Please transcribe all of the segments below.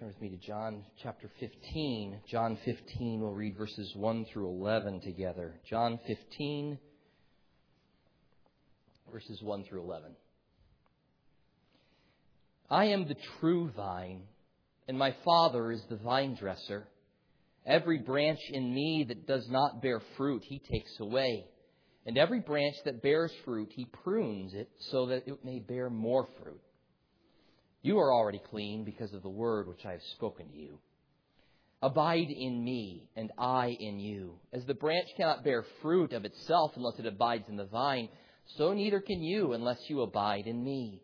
Turn with me to John chapter 15. John 15, we'll read verses 1 through 11 together. John 15, verses 1 through 11. I am the true vine, and my Father is the vine dresser. Every branch in me that does not bear fruit, he takes away. And every branch that bears fruit, he prunes it so that it may bear more fruit. You are already clean because of the word which I have spoken to you. Abide in me, and I in you. As the branch cannot bear fruit of itself unless it abides in the vine, so neither can you unless you abide in me.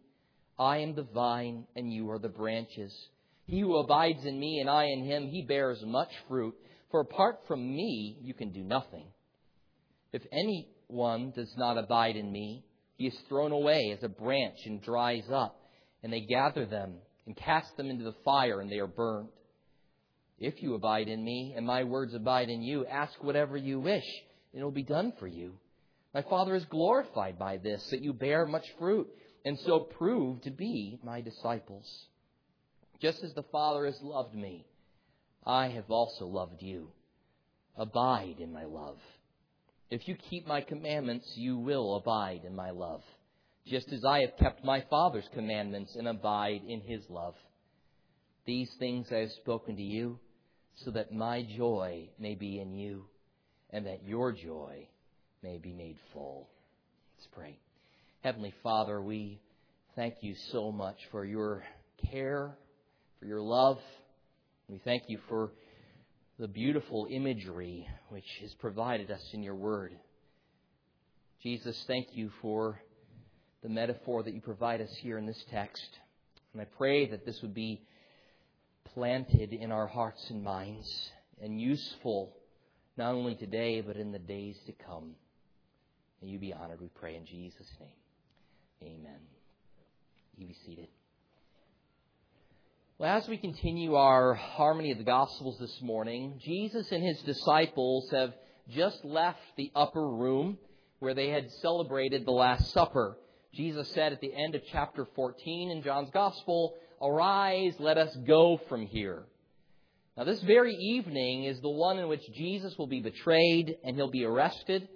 I am the vine, and you are the branches. He who abides in me, and I in him, he bears much fruit. For apart from me, you can do nothing. If anyone does not abide in me, he is thrown away as a branch and dries up and they gather them and cast them into the fire, and they are burned. If you abide in me, and my words abide in you, ask whatever you wish, and it will be done for you. My Father is glorified by this, that you bear much fruit, and so prove to be my disciples. Just as the Father has loved me, I have also loved you. Abide in my love. If you keep my commandments, you will abide in my love just as I have kept my Father's commandments and abide in his love. These things I have spoken to you, so that my joy may be in you, and that your joy may be made full. Let's pray. Heavenly Father, we thank you so much for your care, for your love. We thank you for the beautiful imagery which is provided us in your word. Jesus, thank you for the metaphor that you provide us here in this text. And I pray that this would be planted in our hearts and minds and useful not only today, but in the days to come. May you be honored, we pray in Jesus' name. Amen. You be seated. Well, as we continue our harmony of the Gospels this morning, Jesus and his disciples have just left the upper room where they had celebrated the Last Supper. Jesus said at the end of chapter 14 in John's Gospel, Arise, let us go from here. Now, this very evening is the one in which Jesus will be betrayed and he'll be arrested.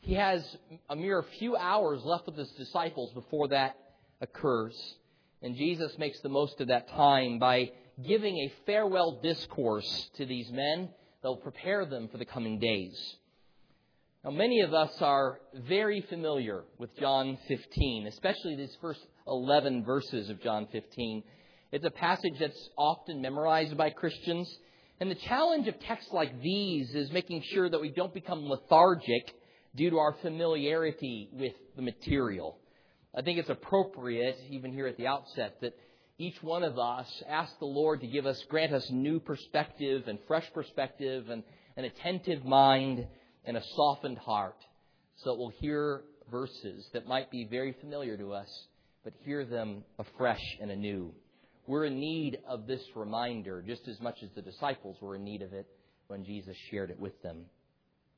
He has a mere few hours left with his disciples before that occurs. And Jesus makes the most of that time by giving a farewell discourse to these men that will prepare them for the coming days. Now, many of us are very familiar with John 15, especially these first 11 verses of John 15. It's a passage that's often memorized by Christians. And the challenge of texts like these is making sure that we don't become lethargic due to our familiarity with the material. I think it's appropriate, even here at the outset, that each one of us ask the Lord to give us, grant us new perspective and fresh perspective and an attentive mind and a softened heart so that we'll hear verses that might be very familiar to us, but hear them afresh and anew. We're in need of this reminder just as much as the disciples were in need of it when Jesus shared it with them.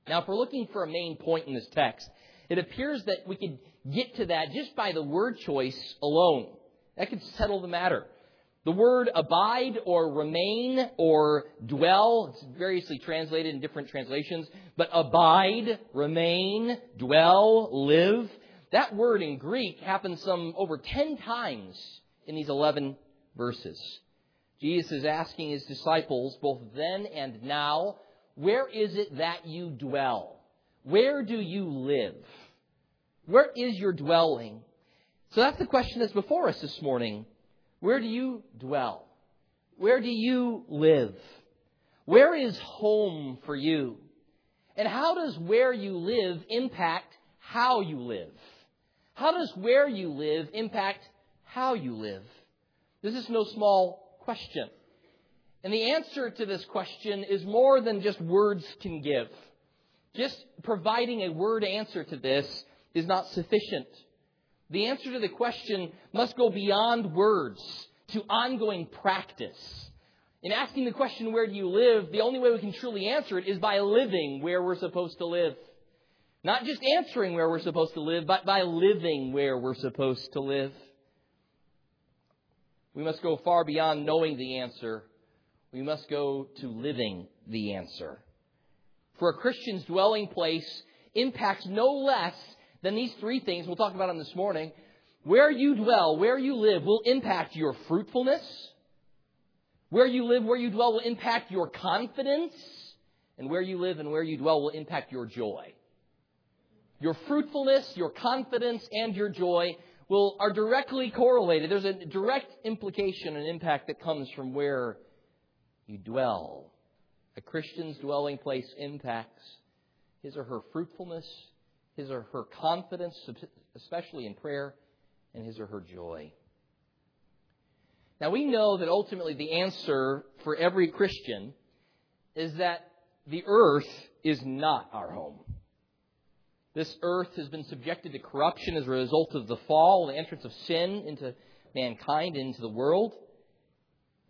Now, if we're looking for a main point in this text, it appears that we could get to that just by the word choice alone. That could settle the matter. The word abide or remain or dwell, it's variously translated in different translations, but abide, remain, dwell, live, that word in Greek happens some over 10 times in these 11 verses. Jesus is asking his disciples, both then and now, where is it that you dwell? Where do you live? Where is your dwelling? So that's the question that's before us this morning. Where do you dwell? Where do you live? Where is home for you? And how does where you live impact how you live? How does where you live impact how you live? This is no small question. And the answer to this question is more than just words can give. Just providing a word answer to this is not sufficient. The answer to the question must go beyond words to ongoing practice. In asking the question, where do you live, the only way we can truly answer it is by living where we're supposed to live. Not just answering where we're supposed to live, but by living where we're supposed to live. We must go far beyond knowing the answer we must go to living the answer. For a Christian's dwelling place impacts no less than these three things we'll talk about them this morning. Where you dwell, where you live, will impact your fruitfulness. Where you live, where you dwell will impact your confidence. And where you live and where you dwell will impact your joy. Your fruitfulness, your confidence, and your joy will, are directly correlated. There's a direct implication and impact that comes from where you dwell. A Christian's dwelling place impacts his or her fruitfulness, his or her confidence, especially in prayer, and his or her joy. Now we know that ultimately the answer for every Christian is that the earth is not our home. This earth has been subjected to corruption as a result of the fall, the entrance of sin into mankind, into the world.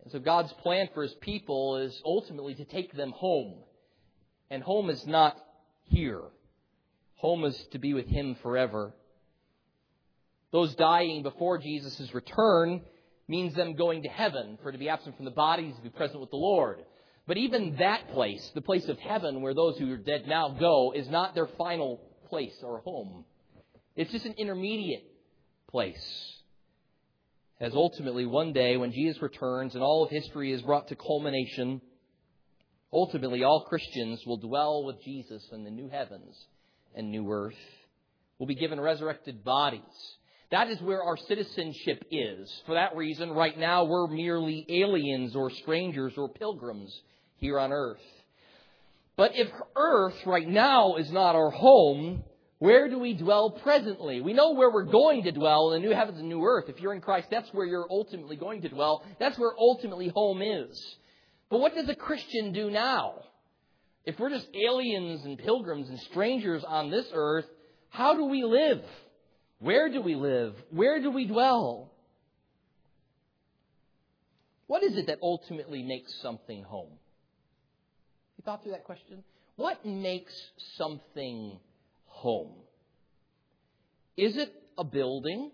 And so God's plan for his people is ultimately to take them home. And home is not here. Home is to be with him forever. Those dying before Jesus' return means them going to heaven, for to be absent from the bodies to be present with the Lord. But even that place, the place of heaven where those who are dead now go, is not their final place or home. It's just an intermediate place. As ultimately, one day, when Jesus returns and all of history is brought to culmination, ultimately all Christians will dwell with Jesus in the new heavens and new earth. Will be given resurrected bodies. That is where our citizenship is. For that reason, right now, we're merely aliens or strangers or pilgrims here on earth. But if earth right now is not our home, where do we dwell presently? We know where we're going to dwell in the new heavens and new earth. If you're in Christ, that's where you're ultimately going to dwell. That's where ultimately home is. But what does a Christian do now? If we're just aliens and pilgrims and strangers on this earth, how do we live? Where do we live? Where do we dwell? What is it that ultimately makes something home? You thought through that question? What makes something home? Is it a building?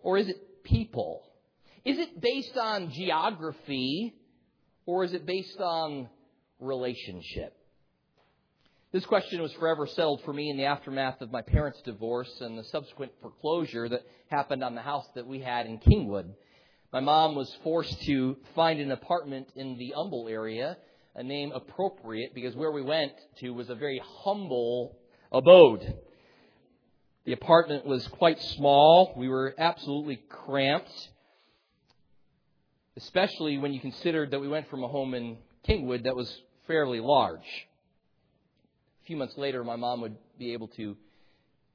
Or is it people? Is it based on geography? Or is it based on relationship? This question was forever settled for me in the aftermath of my parents' divorce and the subsequent foreclosure that happened on the house that we had in Kingwood. My mom was forced to find an apartment in the Humble area, a name appropriate because where we went to was a very humble abode. The apartment was quite small. We were absolutely cramped, especially when you considered that we went from a home in Kingwood that was fairly large. A few months later, my mom would be able to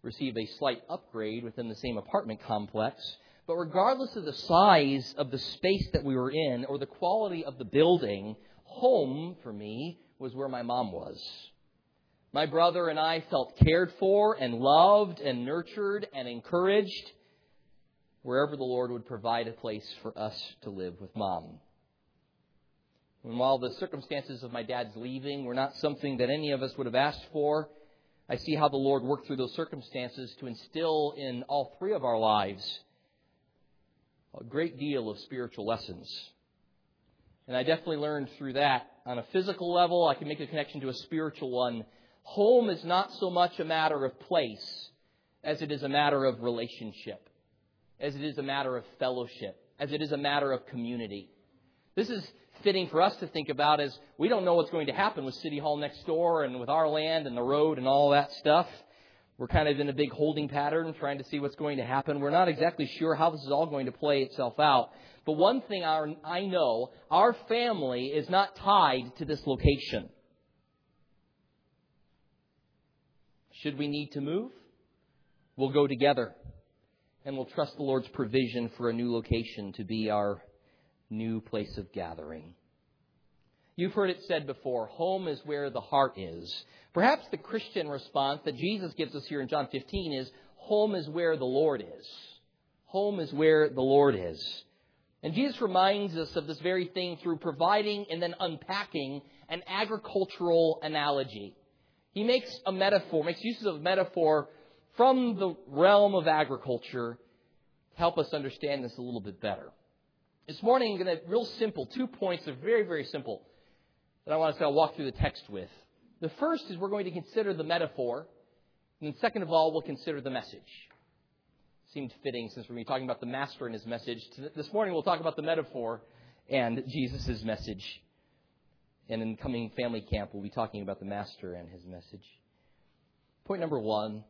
receive a slight upgrade within the same apartment complex. But regardless of the size of the space that we were in or the quality of the building, home for me was where my mom was. My brother and I felt cared for and loved and nurtured and encouraged wherever the Lord would provide a place for us to live with mom. And while the circumstances of my dad's leaving were not something that any of us would have asked for, I see how the Lord worked through those circumstances to instill in all three of our lives a great deal of spiritual lessons. And I definitely learned through that. On a physical level, I can make a connection to a spiritual one. Home is not so much a matter of place as it is a matter of relationship, as it is a matter of fellowship, as it is a matter of community. This is fitting for us to think about as we don't know what's going to happen with City Hall next door and with our land and the road and all that stuff. We're kind of in a big holding pattern trying to see what's going to happen. We're not exactly sure how this is all going to play itself out. But one thing I know, our family is not tied to this location. Should we need to move, we'll go together and we'll trust the Lord's provision for a new location to be our new place of gathering. You've heard it said before home is where the heart is. Perhaps the Christian response that Jesus gives us here in John 15 is home is where the Lord is. Home is where the Lord is. And Jesus reminds us of this very thing through providing and then unpacking an agricultural analogy. He makes a metaphor, makes use of a metaphor from the realm of agriculture to help us understand this a little bit better. This morning, I'm going to, real simple, two points are very, very simple that I want to say I'll walk through the text with. The first is we're going to consider the metaphor, and then second of all, we'll consider the message. Seemed fitting since we're going to be talking about the master and his message. This morning, we'll talk about the metaphor and Jesus' message. And in coming family camp, we'll be talking about the master and his message. Point number one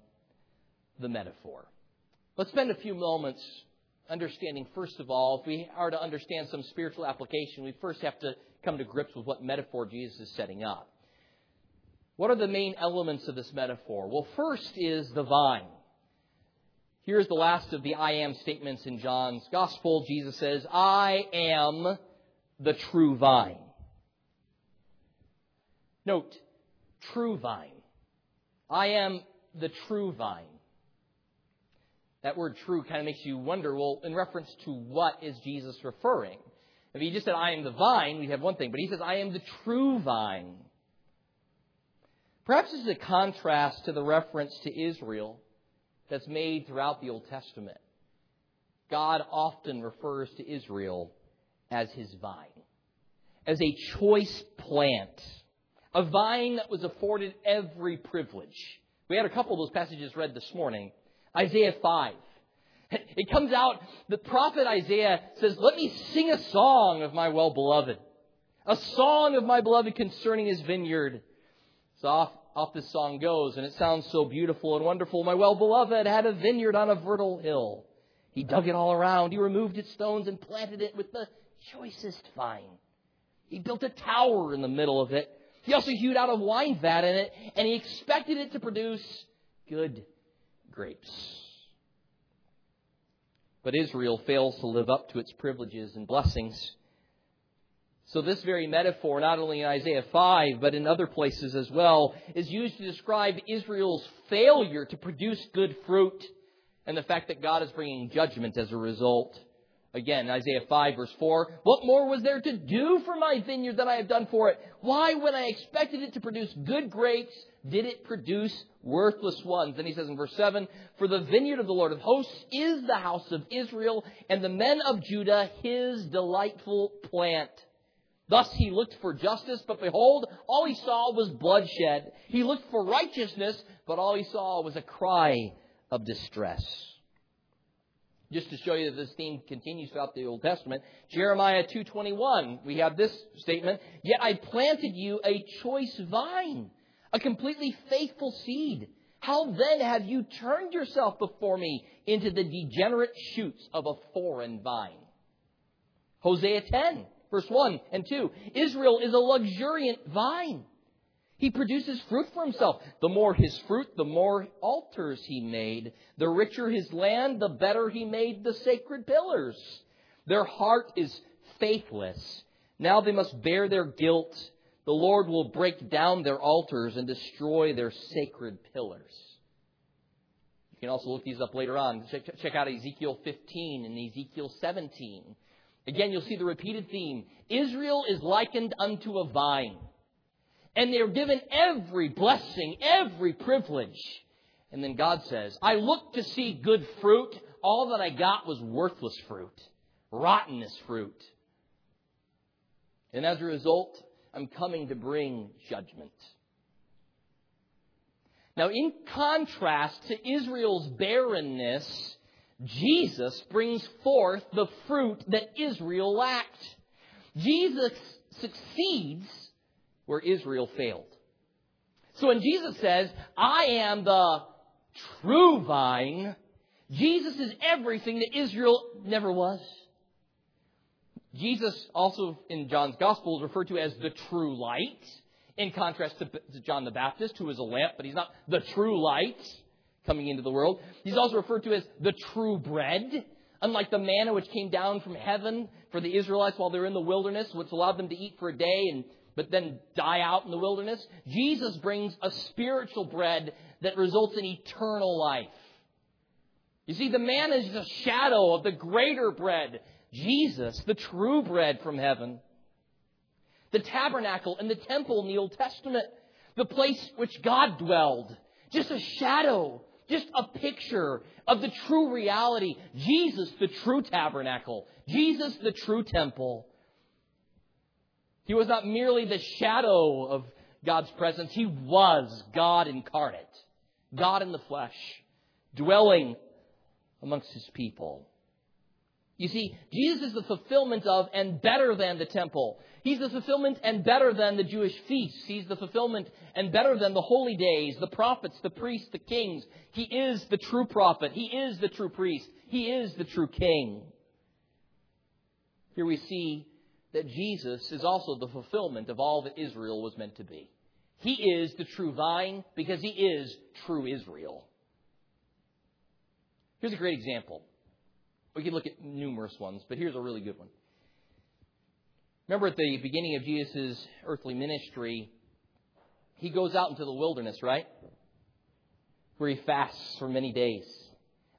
the metaphor. Let's spend a few moments understanding, first of all, if we are to understand some spiritual application, we first have to come to grips with what metaphor Jesus is setting up. What are the main elements of this metaphor? Well, first is the vine. Here's the last of the I am statements in John's Gospel. Jesus says, I am the true vine. Note, true vine. I am the true vine. That word true kind of makes you wonder, well, in reference to what is Jesus referring? If he just said, I am the vine, we'd have one thing, but he says, I am the true vine. Perhaps this is a contrast to the reference to Israel that's made throughout the Old Testament. God often refers to Israel as his vine, as a choice plant, a vine that was afforded every privilege. We had a couple of those passages read this morning. Isaiah 5. It comes out, the prophet Isaiah says, Let me sing a song of my well beloved, a song of my beloved concerning his vineyard. So off, off this song goes, and it sounds so beautiful and wonderful. My well beloved had a vineyard on a fertile hill. He dug it all around. He removed its stones and planted it with the choicest vine. He built a tower in the middle of it. He also hewed out a wine vat in it, and he expected it to produce good grapes. But Israel fails to live up to its privileges and blessings. So, this very metaphor, not only in Isaiah 5, but in other places as well, is used to describe Israel's failure to produce good fruit and the fact that God is bringing judgment as a result. Again, Isaiah 5 verse 4, what more was there to do for my vineyard than I have done for it? Why, when I expected it to produce good grapes, did it produce worthless ones? Then he says in verse 7, for the vineyard of the Lord of hosts is the house of Israel, and the men of Judah his delightful plant. Thus he looked for justice, but behold, all he saw was bloodshed. He looked for righteousness, but all he saw was a cry of distress. Just to show you that this theme continues throughout the Old Testament, Jeremiah 2:21, we have this statement, "Yet I planted you a choice vine, a completely faithful seed. How then have you turned yourself before me into the degenerate shoots of a foreign vine?" Hosea 10, verse 1 and 2, Israel is a luxuriant vine. He produces fruit for himself. The more his fruit, the more altars he made. The richer his land, the better he made the sacred pillars. Their heart is faithless. Now they must bear their guilt. The Lord will break down their altars and destroy their sacred pillars. You can also look these up later on. Check, out Ezekiel 15 and Ezekiel 17. Again, you'll see the repeated theme. Israel is likened unto a vine. And they're given every blessing, every privilege. And then God says, I looked to see good fruit. All that I got was worthless fruit, rottenness fruit. And as a result, I'm coming to bring judgment. Now, in contrast to Israel's barrenness, Jesus brings forth the fruit that Israel lacked. Jesus succeeds where Israel failed. So when Jesus says, I am the true vine, Jesus is everything that Israel never was. Jesus also in John's gospel is referred to as the true light, in contrast to John the Baptist, who is a lamp, but he's not the true light coming into the world. He's also referred to as the true bread, unlike the manna which came down from heaven for the Israelites while they were in the wilderness, which allowed them to eat for a day and but then die out in the wilderness. Jesus brings a spiritual bread that results in eternal life. You see, the man is a shadow of the greater bread, Jesus, the true bread from heaven. The tabernacle and the temple in the Old Testament, the place which God dwelled, just a shadow just a picture of the true reality. Jesus, the true tabernacle. Jesus, the true temple. He was not merely the shadow of God's presence. He was God incarnate. God in the flesh. Dwelling amongst his people. You see, Jesus is the fulfillment of and better than the temple. He's the fulfillment and better than the Jewish feasts. He's the fulfillment and better than the holy days, the prophets, the priests, the kings. He is the true prophet. He is the true priest. He is the true king. Here we see that Jesus is also the fulfillment of all that Israel was meant to be. He is the true vine because he is true Israel. Here's a great example. We could look at numerous ones, but here's a really good one. Remember at the beginning of Jesus' earthly ministry, he goes out into the wilderness, right? Where he fasts for many days.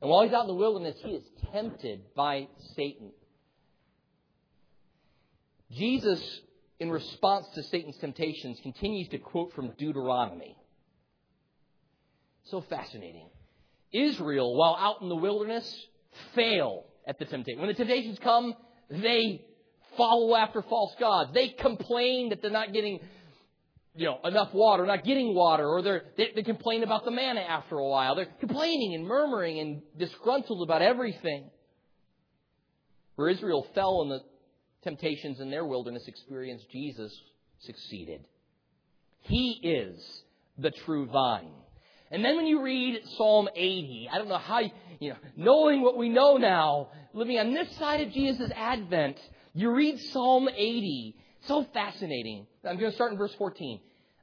And while he's out in the wilderness, he is tempted by Satan. Jesus, in response to Satan's temptations, continues to quote from Deuteronomy. So fascinating. Israel, while out in the wilderness, fail at the temptation. When the temptations come, they follow after false gods. They complain that they're not getting you know, enough water, not getting water, or they're, they, they complain about the manna after a while. They're complaining and murmuring and disgruntled about everything. Where Israel fell in the temptations in their wilderness experience, Jesus succeeded. He is the true vine. And then when you read Psalm 80, I don't know how, you, you know, knowing what we know now, living on this side of Jesus' advent, you read Psalm 80. So fascinating. I'm going to start in verse 14.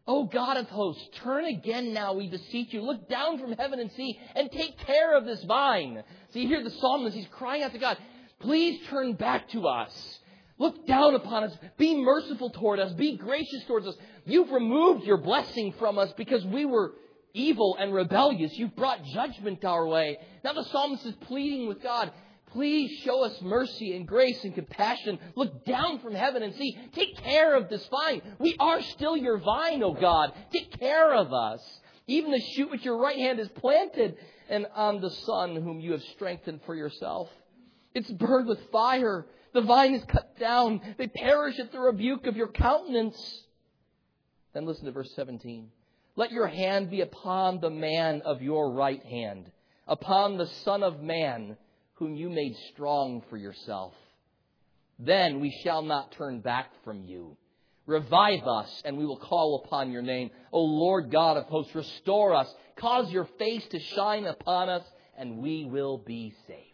O God of hosts, turn again now, we beseech you. Look down from heaven and see, and take care of this vine. See, here the psalmist, he's crying out to God, please turn back to us. Look down upon us. Be merciful toward us. Be gracious towards us. You've removed your blessing from us because we were evil and rebellious. You've brought judgment our way. Now the psalmist is pleading with God. Please show us mercy and grace and compassion. Look down from heaven and see. Take care of this vine. We are still your vine, O God. Take care of us. Even the shoot which your right hand is planted, and on the son whom you have strengthened for yourself. It's burned with fire. The vine is cut down. They perish at the rebuke of your countenance. Then listen to verse 17. Let your hand be upon the man of your right hand, upon the Son of Man, whom you made strong for yourself. Then we shall not turn back from you. Revive us, and we will call upon your name. O Lord God of hosts, restore us. Cause your face to shine upon us, and we will be saved.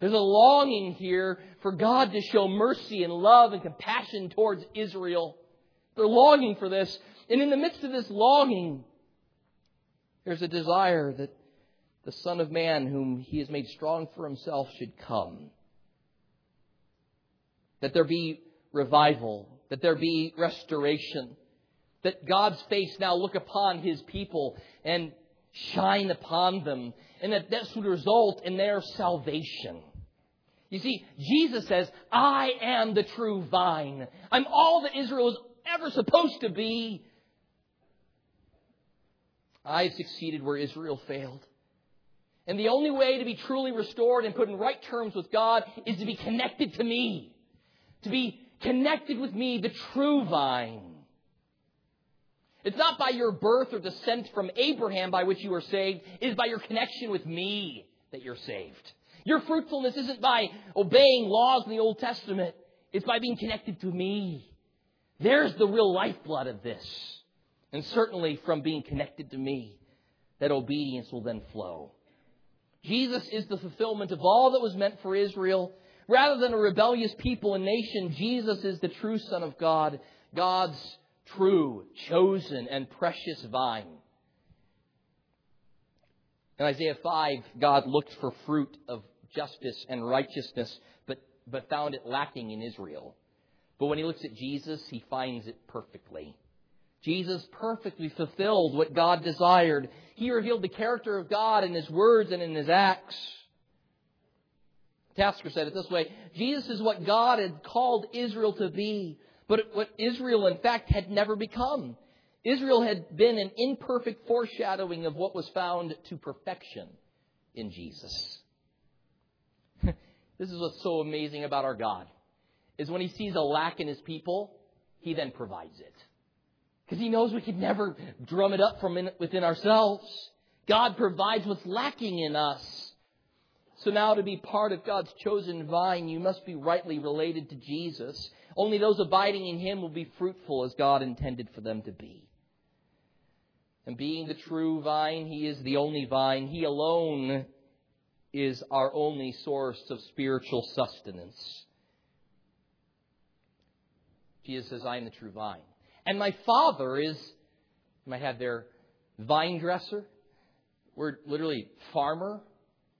There's a longing here for God to show mercy and love and compassion towards Israel. They're longing for this. And in the midst of this longing, there's a desire that the Son of Man, whom he has made strong for himself, should come. That there be revival, that there be restoration, that God's face now look upon his people and shine upon them, and that this would result in their salvation. You see, Jesus says, I am the true vine. I'm all that Israel is ever supposed to be. I have succeeded where Israel failed. And the only way to be truly restored and put in right terms with God is to be connected to me. To be connected with me, the true vine. It's not by your birth or descent from Abraham by which you are saved. It is by your connection with me that you're saved. Your fruitfulness isn't by obeying laws in the Old Testament. It's by being connected to me. There's the real lifeblood of this and certainly from being connected to me, that obedience will then flow. Jesus is the fulfillment of all that was meant for Israel. Rather than a rebellious people and nation, Jesus is the true Son of God, God's true, chosen, and precious vine. In Isaiah 5, God looked for fruit of justice and righteousness, but, but found it lacking in Israel. But when he looks at Jesus, he finds it perfectly. Jesus perfectly fulfilled what God desired. He revealed the character of God in his words and in his acts. Tasker said it this way Jesus is what God had called Israel to be, but what Israel, in fact, had never become. Israel had been an imperfect foreshadowing of what was found to perfection in Jesus. this is what's so amazing about our God. Is when he sees a lack in his people, he then provides it. Because he knows we could never drum it up from within ourselves. God provides what's lacking in us. So now to be part of God's chosen vine, you must be rightly related to Jesus. Only those abiding in him will be fruitful as God intended for them to be. And being the true vine, he is the only vine. He alone is our only source of spiritual sustenance. Jesus says, I am the true vine. And my Father is, you might have their vine dresser. We're literally farmer.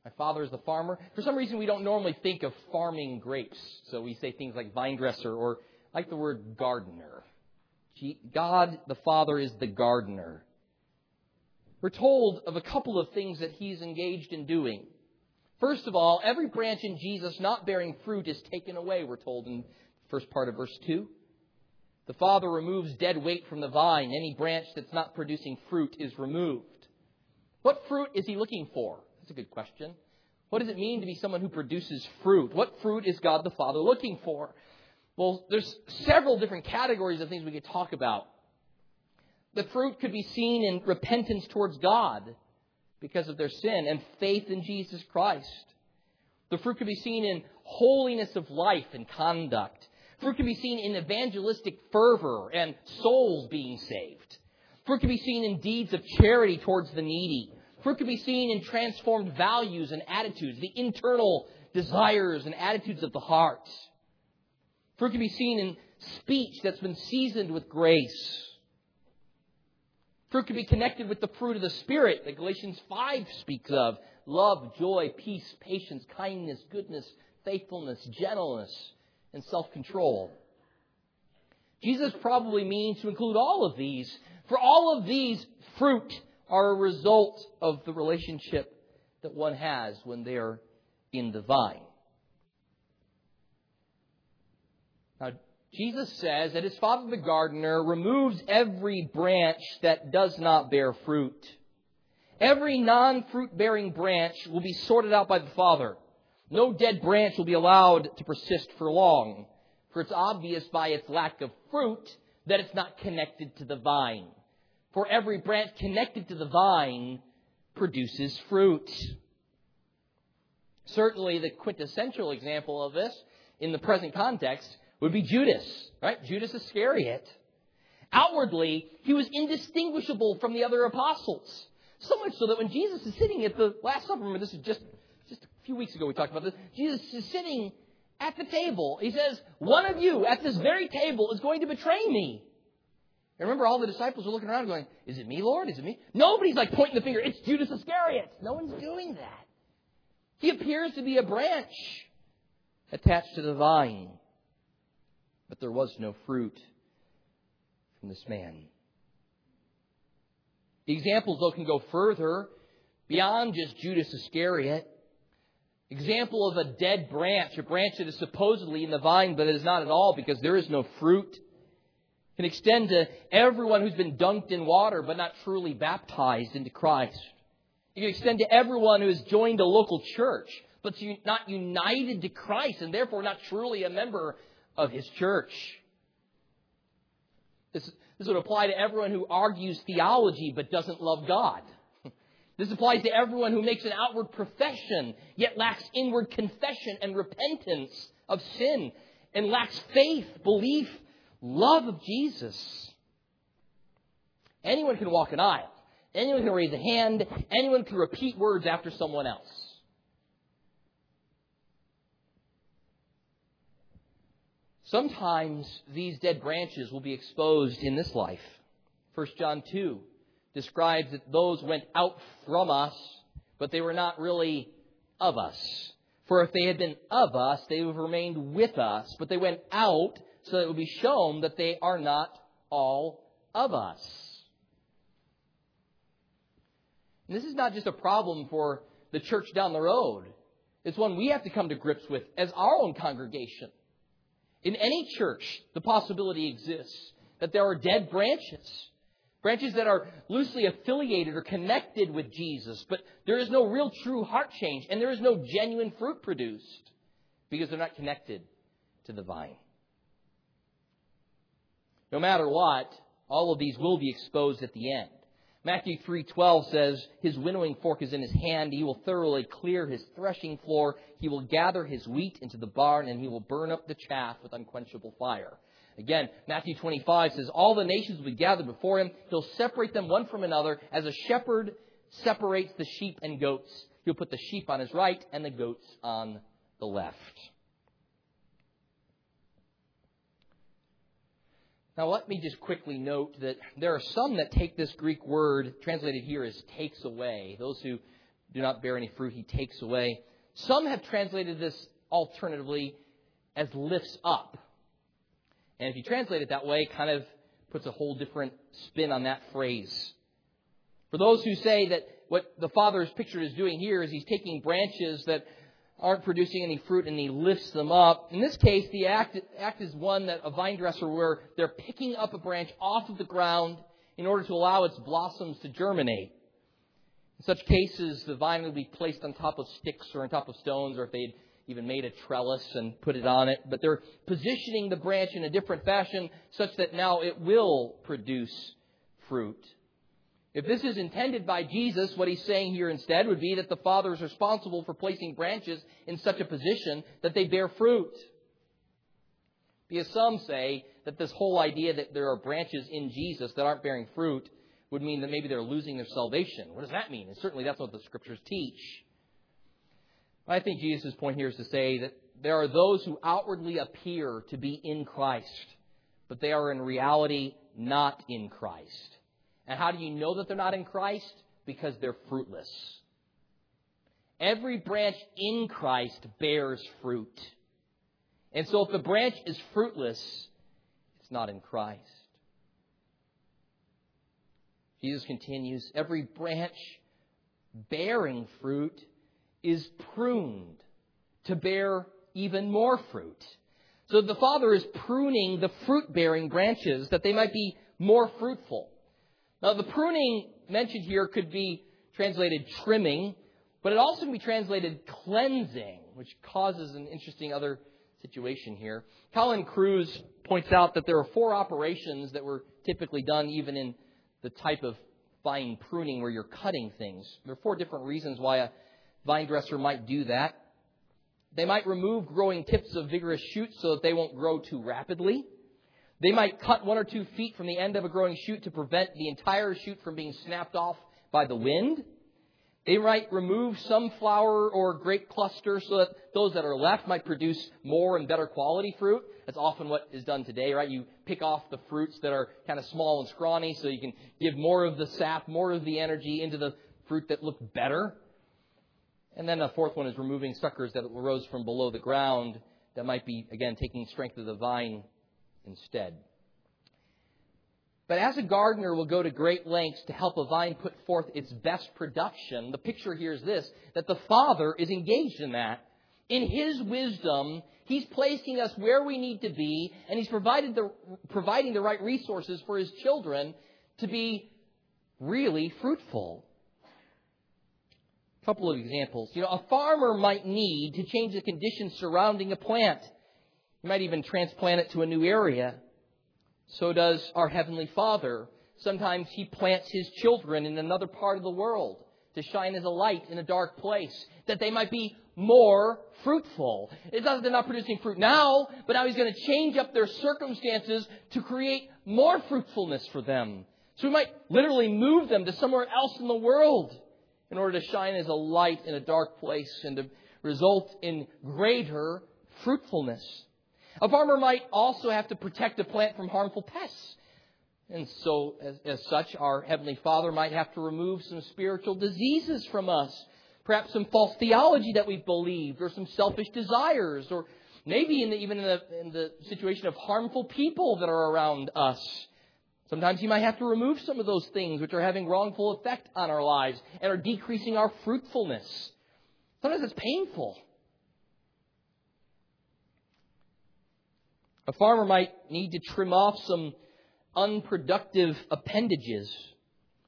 My father is the farmer. For some reason, we don't normally think of farming grapes. So we say things like vine dresser or like the word gardener. God the Father is the gardener. We're told of a couple of things that he's engaged in doing. First of all, every branch in Jesus not bearing fruit is taken away, we're told in the first part of verse 2. The Father removes dead weight from the vine. Any branch that's not producing fruit is removed. What fruit is he looking for? That's a good question. What does it mean to be someone who produces fruit? What fruit is God the Father looking for? Well, there's several different categories of things we could talk about. The fruit could be seen in repentance towards God because of their sin and faith in Jesus Christ. The fruit could be seen in holiness of life and conduct. Fruit can be seen in evangelistic fervor and souls being saved. Fruit can be seen in deeds of charity towards the needy. Fruit can be seen in transformed values and attitudes, the internal desires and attitudes of the heart. Fruit can be seen in speech that's been seasoned with grace. Fruit can be connected with the fruit of the Spirit that Galatians 5 speaks of love, joy, peace, patience, kindness, goodness, faithfulness, gentleness, and self control. Jesus probably means to include all of these, for all of these fruit are a result of the relationship that one has when they are in the vine. Now, Jesus says that his Father the gardener removes every branch that does not bear fruit. Every non fruit bearing branch will be sorted out by the Father. No dead branch will be allowed to persist for long, for it's obvious by its lack of fruit that it's not connected to the vine. For every branch connected to the vine produces fruit. Certainly, the quintessential example of this in the present context would be Judas, right? Judas Iscariot. Outwardly, he was indistinguishable from the other apostles. So much so that when Jesus is sitting at the Last Supper, this is just a few weeks ago we talked about this, Jesus is sitting at the table. He says, One of you at this very table is going to betray me. And remember, all the disciples are looking around going, Is it me, Lord? Is it me? Nobody's like pointing the finger. It's Judas Iscariot. No one's doing that. He appears to be a branch attached to the vine. But there was no fruit from this man. The examples, though, can go further beyond just Judas Iscariot. Example of a dead branch, a branch that is supposedly in the vine, but it is not at all because there is no fruit. Can extend to everyone who's been dunked in water but not truly baptized into Christ. It can extend to everyone who has joined a local church but not united to Christ and therefore not truly a member of his church. This, this would apply to everyone who argues theology but doesn't love God. This applies to everyone who makes an outward profession yet lacks inward confession and repentance of sin and lacks faith, belief, love of Jesus. Anyone can walk an aisle. Anyone can raise a hand. Anyone can repeat words after someone else. Sometimes these dead branches will be exposed in this life. 1 John 2 describes that those went out from us, but they were not really of us. For if they had been of us, they would have remained with us, but they went out so that it would be shown that they are not all of us. And this is not just a problem for the church down the road. It's one we have to come to grips with as our own congregation. In any church, the possibility exists that there are dead branches Branches that are loosely affiliated or connected with Jesus, but there is no real true heart change and there is no genuine fruit produced because they're not connected to the vine. No matter what, all of these will be exposed at the end. Matthew 3:12 says, "His winnowing fork is in his hand; he will thoroughly clear his threshing floor; he will gather his wheat into the barn, and he will burn up the chaff with unquenchable fire." Again, Matthew 25 says, All the nations will be gathered before him. He'll separate them one from another as a shepherd separates the sheep and goats. He'll put the sheep on his right and the goats on the left. Now, let me just quickly note that there are some that take this Greek word, translated here as takes away. Those who do not bear any fruit, he takes away. Some have translated this alternatively as lifts up. And if you translate it that way, it kind of puts a whole different spin on that phrase. For those who say that what the Father is pictured as doing here is he's taking branches that aren't producing any fruit and he lifts them up. In this case, the act, act is one that a vine dresser where they're picking up a branch off of the ground in order to allow its blossoms to germinate. In such cases, the vine would be placed on top of sticks or on top of stones, or if they'd even made a trellis and put it on it, but they're positioning the branch in a different fashion such that now it will produce fruit. If this is intended by Jesus, what he's saying here instead would be that the Father is responsible for placing branches in such a position that they bear fruit. Because some say that this whole idea that there are branches in Jesus that aren't bearing fruit would mean that maybe they're losing their salvation. What does that mean? And certainly that's what the scriptures teach. I think Jesus' point here is to say that there are those who outwardly appear to be in Christ, but they are in reality not in Christ. And how do you know that they're not in Christ? Because they're fruitless. Every branch in Christ bears fruit. And so if the branch is fruitless, it's not in Christ. Jesus continues, every branch bearing fruit is pruned to bear even more fruit. So the Father is pruning the fruit bearing branches that they might be more fruitful. Now, the pruning mentioned here could be translated trimming, but it also can be translated cleansing, which causes an interesting other situation here. Colin Kruse points out that there are four operations that were typically done even in the type of fine pruning where you're cutting things. There are four different reasons why a vine dresser might do that. They might remove growing tips of vigorous shoots so that they won't grow too rapidly. They might cut one or two feet from the end of a growing shoot to prevent the entire shoot from being snapped off by the wind. They might remove some flower or grape cluster so that those that are left might produce more and better quality fruit. That's often what is done today, right? You pick off the fruits that are kind of small and scrawny so you can give more of the sap, more of the energy into the fruit that look better. And then the fourth one is removing suckers that arose from below the ground that might be, again, taking strength of the vine instead. But as a gardener will go to great lengths to help a vine put forth its best production, the picture here is this that the Father is engaged in that. In His wisdom, He's placing us where we need to be, and He's provided the, providing the right resources for His children to be really fruitful couple of examples. You know, a farmer might need to change the conditions surrounding a plant. He might even transplant it to a new area. So does our Heavenly Father. Sometimes He plants His children in another part of the world to shine as a light in a dark place, that they might be more fruitful. It's not that they're not producing fruit now, but now He's going to change up their circumstances to create more fruitfulness for them. So we might literally move them to somewhere else in the world in order to shine as a light in a dark place and to result in greater fruitfulness. A farmer might also have to protect a plant from harmful pests. And so, as, as, such, our Heavenly Father might have to remove some spiritual diseases from us. Perhaps some false theology that we've believed, or some selfish desires, or maybe in the, even in the, in the situation of harmful people that are around us. Sometimes you might have to remove some of those things which are having wrongful effect on our lives and are decreasing our fruitfulness. Sometimes it's painful. A farmer might need to trim off some unproductive appendages.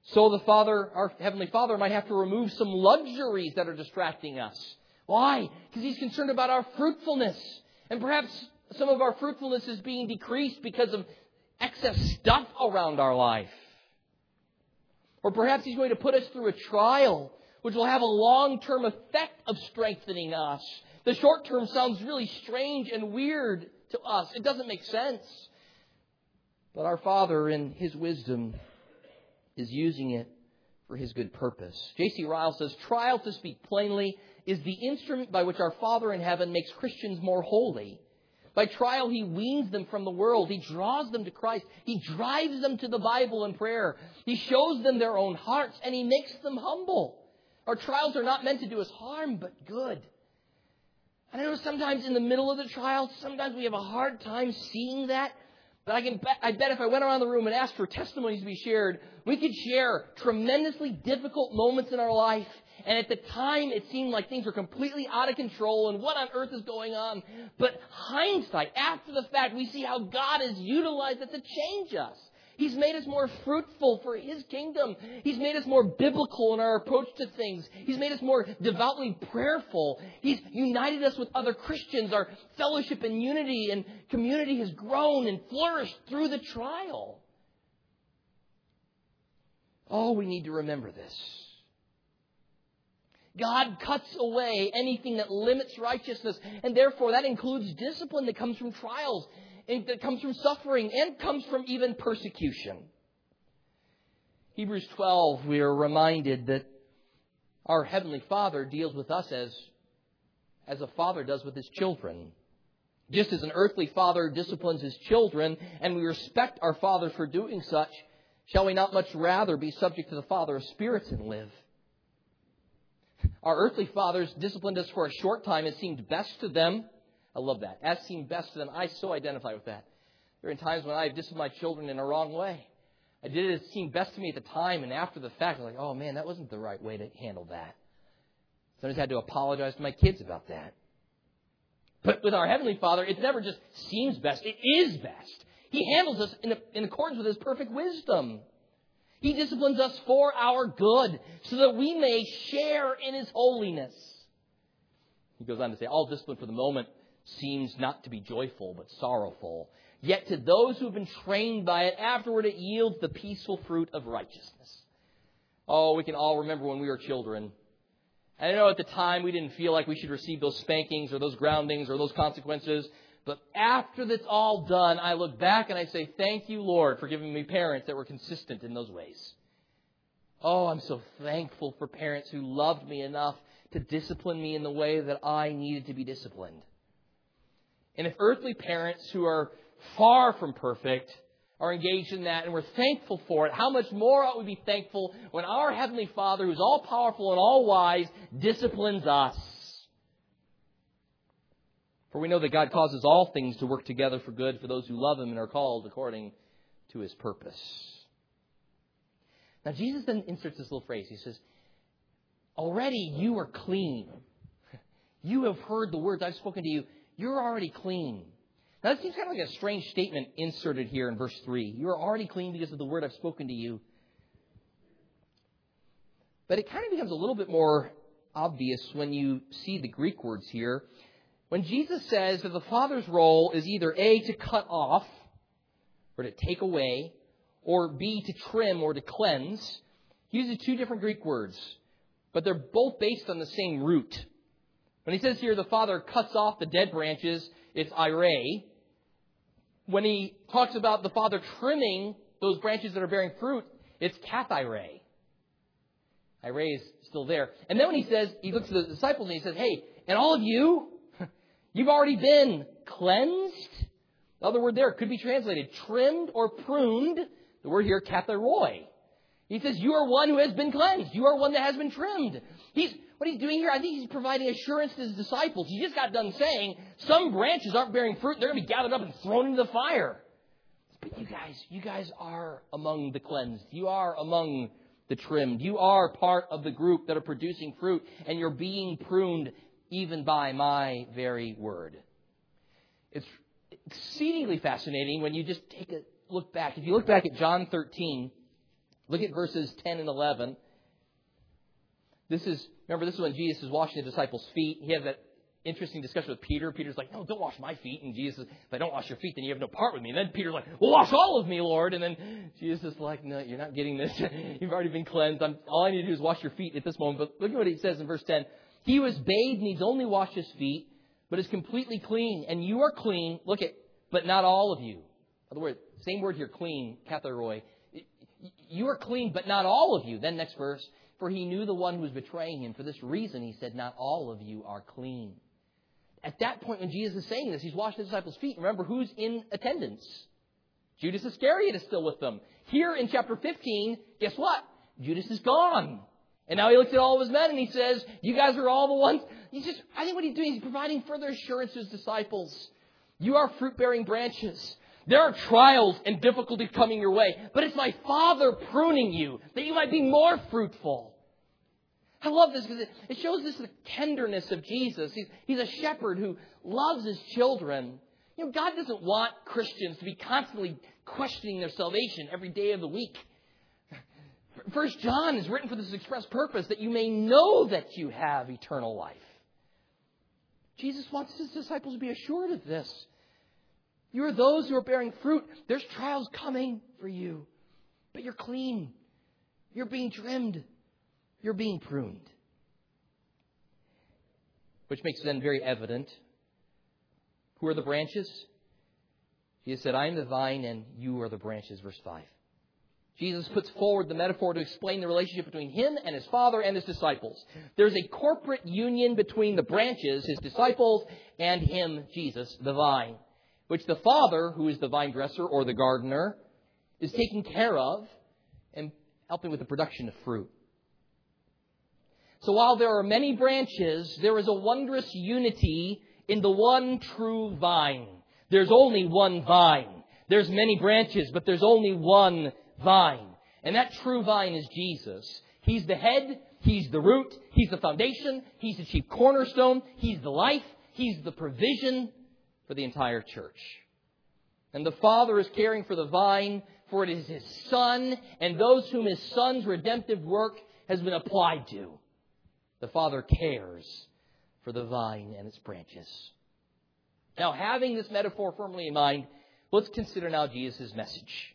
So the Father, our Heavenly Father, might have to remove some luxuries that are distracting us. Why? Because He's concerned about our fruitfulness. And perhaps some of our fruitfulness is being decreased because of excess stuff around our life. Or perhaps He's going to put us through a trial which will have a long-term effect of strengthening us. The short term sounds really strange and weird to us. It doesn't make sense. But our Father, in His wisdom, is using it for His good purpose. J.C. Ryle says, Trial, to speak plainly, is the instrument by which our Father in heaven makes Christians more holy. By trial, He weans them from the world. He draws them to Christ. He drives them to the Bible and prayer. He shows them their own hearts, and He makes them humble. Our trials are not meant to do us harm, but good. And I know sometimes in the middle of the trial, sometimes we have a hard time seeing that. But I can bet, I bet if I went around the room and asked for testimonies to be shared, we could share tremendously difficult moments in our life. And at the time, it seemed like things were completely out of control and what on earth is going on. But hindsight, after the fact, we see how God has utilized it to change us. He's made us more fruitful for His kingdom. He's made us more biblical in our approach to things. He's made us more devoutly prayerful. He's united us with other Christians. Our fellowship and unity and community has grown and flourished through the trial. Oh, we need to remember this. God cuts away anything that limits righteousness, and therefore that includes discipline that comes from trials that comes from suffering and comes from even persecution. Hebrews 12, we are reminded that our Heavenly Father deals with us as, as a father does with his children. Just as an earthly father disciplines his children, and we respect our Father for doing such, shall we not much rather be subject to the Father of spirits and live? Our earthly fathers disciplined us for a short time. It seemed best to them I love that. As seemed best to them, I so identify with that. There are times when I've disciplined my children in a wrong way. I did it as seemed best to me at the time, and after the fact, I'm like, oh man, that wasn't the right way to handle that. Sometimes I had to apologize to my kids about that. But with our Heavenly Father, it never just seems best, it is best. He handles us in, in accordance with His perfect wisdom. He disciplines us for our good, so that we may share in His holiness. He goes on to say, all discipline for the moment seems not to be joyful, but sorrowful. Yet to those who have been trained by it, afterward it yields the peaceful fruit of righteousness. Oh, we can all remember when we were children. I know at the time we didn't feel like we should receive those spankings or those groundings or those consequences. But after that's all done, I look back and I say, Thank you, Lord, for giving me parents that were consistent in those ways. Oh, I'm so thankful for parents who loved me enough to discipline me in the way that I needed to be disciplined. And if earthly parents who are far from perfect are engaged in that and we're thankful for it, how much more ought we be thankful when our Heavenly Father, who's all powerful and all wise, disciplines us? For we know that God causes all things to work together for good for those who love Him and are called according to His purpose. Now, Jesus then inserts this little phrase. He says, Already you are clean. You have heard the words I've spoken to you. You're already clean. Now, that seems kind of like a strange statement inserted here in verse 3. You are already clean because of the word I've spoken to you. But it kind of becomes a little bit more obvious when you see the Greek words here. When Jesus says that the Father's role is either A, to cut off, or to take away, or B, to trim or to cleanse, he uses two different Greek words, but they're both based on the same root. When he says here the Father cuts off the dead branches, it's airei. When he talks about the Father trimming those branches that are bearing fruit, it's kathairei. Airei is still there. And then when he says, he looks at the disciples and he says, hey, and all of you, you've already been cleansed. The other word there could be translated trimmed or pruned. The word here, katharoi. He says, you are one who has been cleansed. You are one that has been trimmed. He's, what he's doing here, I think he's providing assurance to his disciples. He just got done saying some branches aren't bearing fruit. They're going to be gathered up and thrown into the fire. But you guys, you guys are among the cleansed. You are among the trimmed. You are part of the group that are producing fruit, and you're being pruned even by my very word. It's exceedingly fascinating when you just take a look back. If you look back at John 13, look at verses 10 and 11. This is, remember, this is when Jesus is washing the disciples' feet. He has that interesting discussion with Peter. Peter's like, no, don't wash my feet. And Jesus says, if I don't wash your feet, then you have no part with me. And then Peter's like, well, wash all of me, Lord. And then Jesus is like, no, you're not getting this. You've already been cleansed. I'm, all I need to do is wash your feet at this moment. But look at what he says in verse 10. He was bathed needs only wash his feet, but is completely clean. And you are clean, look at, but not all of you. In other words, same word here, clean, katharoi. You are clean, but not all of you. Then next verse, for he knew the one who was betraying him. For this reason, he said, not all of you are clean. At that point, when Jesus is saying this, he's washing the disciples' feet. Remember who's in attendance? Judas Iscariot is still with them. Here in chapter 15, guess what? Judas is gone. And now he looks at all of his men and he says, You guys are all the ones. He's just, I think what he's doing is providing further assurance to his disciples. You are fruit bearing branches. There are trials and difficulties coming your way, but it's my Father pruning you that you might be more fruitful. I love this because it, shows this the tenderness of Jesus. He's, he's a shepherd who loves his children. You know, God doesn't want Christians to be constantly questioning their salvation every day of the week. First John is written for this express purpose that you may know that you have eternal life. Jesus wants his disciples to be assured of this. You are those who are bearing fruit. There's trials coming for you, but you're clean. You're being trimmed. You're being pruned. Which makes then very evident who are the branches? Jesus said, I am the vine and you are the branches, verse 5. Jesus puts forward the metaphor to explain the relationship between him and his Father and his disciples. There's a corporate union between the branches, his disciples, and him, Jesus, the vine, which the Father, who is the vine dresser or the gardener, is taking care of and helping with the production of fruit. So while there are many branches, there is a wondrous unity in the one true vine. There's only one vine. There's many branches, but there's only one vine. And that true vine is Jesus. He's the head, He's the root, He's the foundation, He's the chief cornerstone, He's the life, He's the provision for the entire church. And the Father is caring for the vine, for it is His Son and those whom His Son's redemptive work has been applied to. The Father cares for the vine and its branches. Now, having this metaphor firmly in mind, let's consider now Jesus' message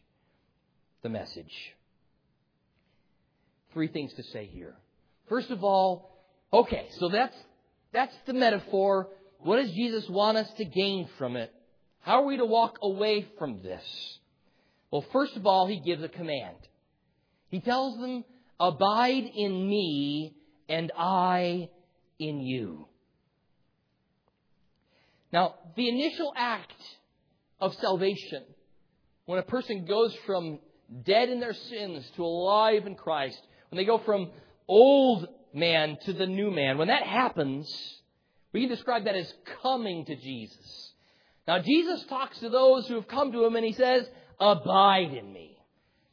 the message. Three things to say here. First of all, okay, so that's, that's the metaphor. What does Jesus want us to gain from it? How are we to walk away from this? Well, first of all, he gives a command. He tells them, Abide in me, and I in you. Now, the initial act of salvation, when a person goes from dead in their sins to alive in Christ, when they go from old man to the new man, when that happens, we can describe that as coming to Jesus. Now, Jesus talks to those who have come to him and he says, Abide in me.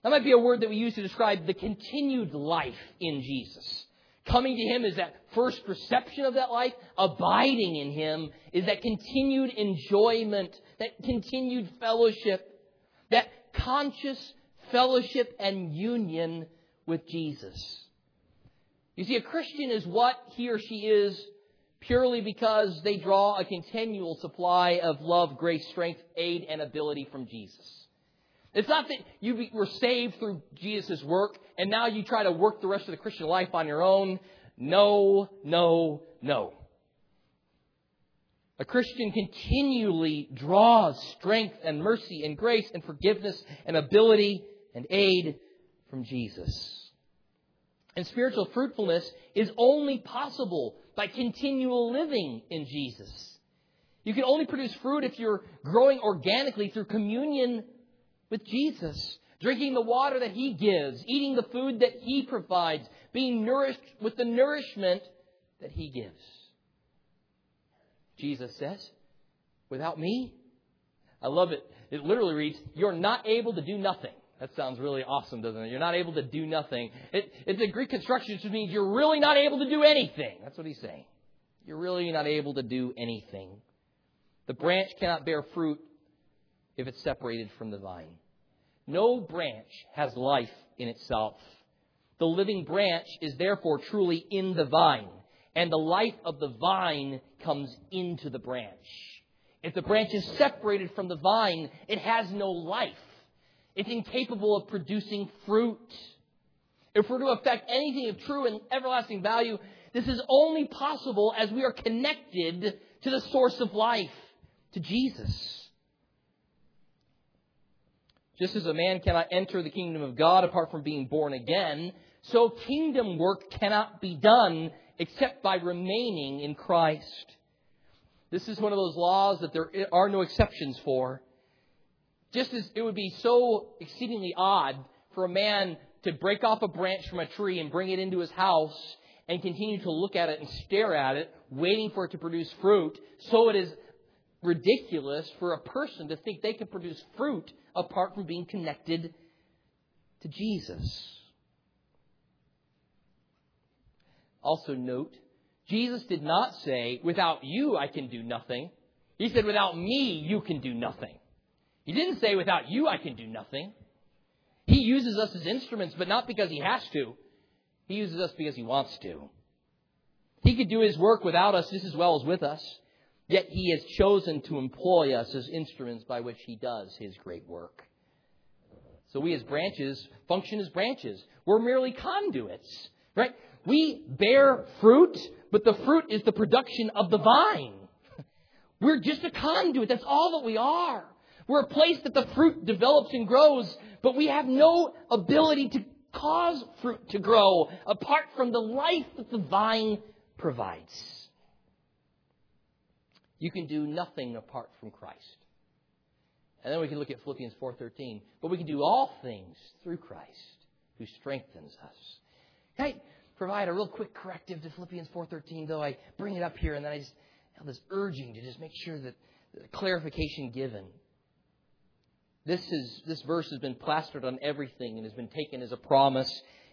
That might be a word that we use to describe the continued life in Jesus. Coming to Him is that first reception of that life. Abiding in Him is that continued enjoyment, that continued fellowship, that conscious fellowship and union with Jesus. You see, a Christian is what he or she is purely because they draw a continual supply of love, grace, strength, aid, and ability from Jesus. It's not that you were saved through Jesus' work and now you try to work the rest of the Christian life on your own. No, no, no. A Christian continually draws strength and mercy and grace and forgiveness and ability and aid from Jesus. And spiritual fruitfulness is only possible by continual living in Jesus. You can only produce fruit if you're growing organically through communion with Jesus, drinking the water that He gives, eating the food that He provides, being nourished with the nourishment that He gives. Jesus says, without me, I love it. It literally reads, you're not able to do nothing. That sounds really awesome, doesn't it? You're not able to do nothing. It, it's a Greek construction, which means you're really not able to do anything. That's what he's saying. You're really not able to do anything. The branch cannot bear fruit if it's separated from the vine. No branch has life in itself. The living branch is therefore truly in the vine, and the life of the vine comes into the branch. If the branch is separated from the vine, it has no life. It's incapable of producing fruit. If we're to affect anything of true and everlasting value, this is only possible as we are connected to the source of life, to Jesus. Just as a man cannot enter the kingdom of God apart from being born again, so kingdom work cannot be done except by remaining in Christ. This is one of those laws that there are no exceptions for. Just as it would be so exceedingly odd for a man to break off a branch from a tree and bring it into his house and continue to look at it and stare at it, waiting for it to produce fruit, so it is ridiculous for a person to think they can produce fruit apart from being connected to Jesus. Also, note, Jesus did not say, without you I can do nothing. He said, without me you can do nothing. He didn't say, without you, I can do nothing. He uses us as instruments, but not because he has to. He uses us because he wants to. He could do his work without us just as well as with us, yet he has chosen to employ us as instruments by which he does his great work. So we as branches function as branches. We're merely conduits, right? We bear fruit, but the fruit is the production of the vine. We're just a conduit. That's all that we are. We're a place that the fruit develops and grows, but we have no ability to cause fruit to grow apart from the life that the vine provides. You can do nothing apart from Christ. And then we can look at Philippians 4:13. But we can do all things through Christ who strengthens us. I provide a real quick corrective to Philippians 4:13 though I bring it up here and then I just have this urging to just make sure that the clarification given. This, is, this verse has been plastered on everything and has been taken as a promise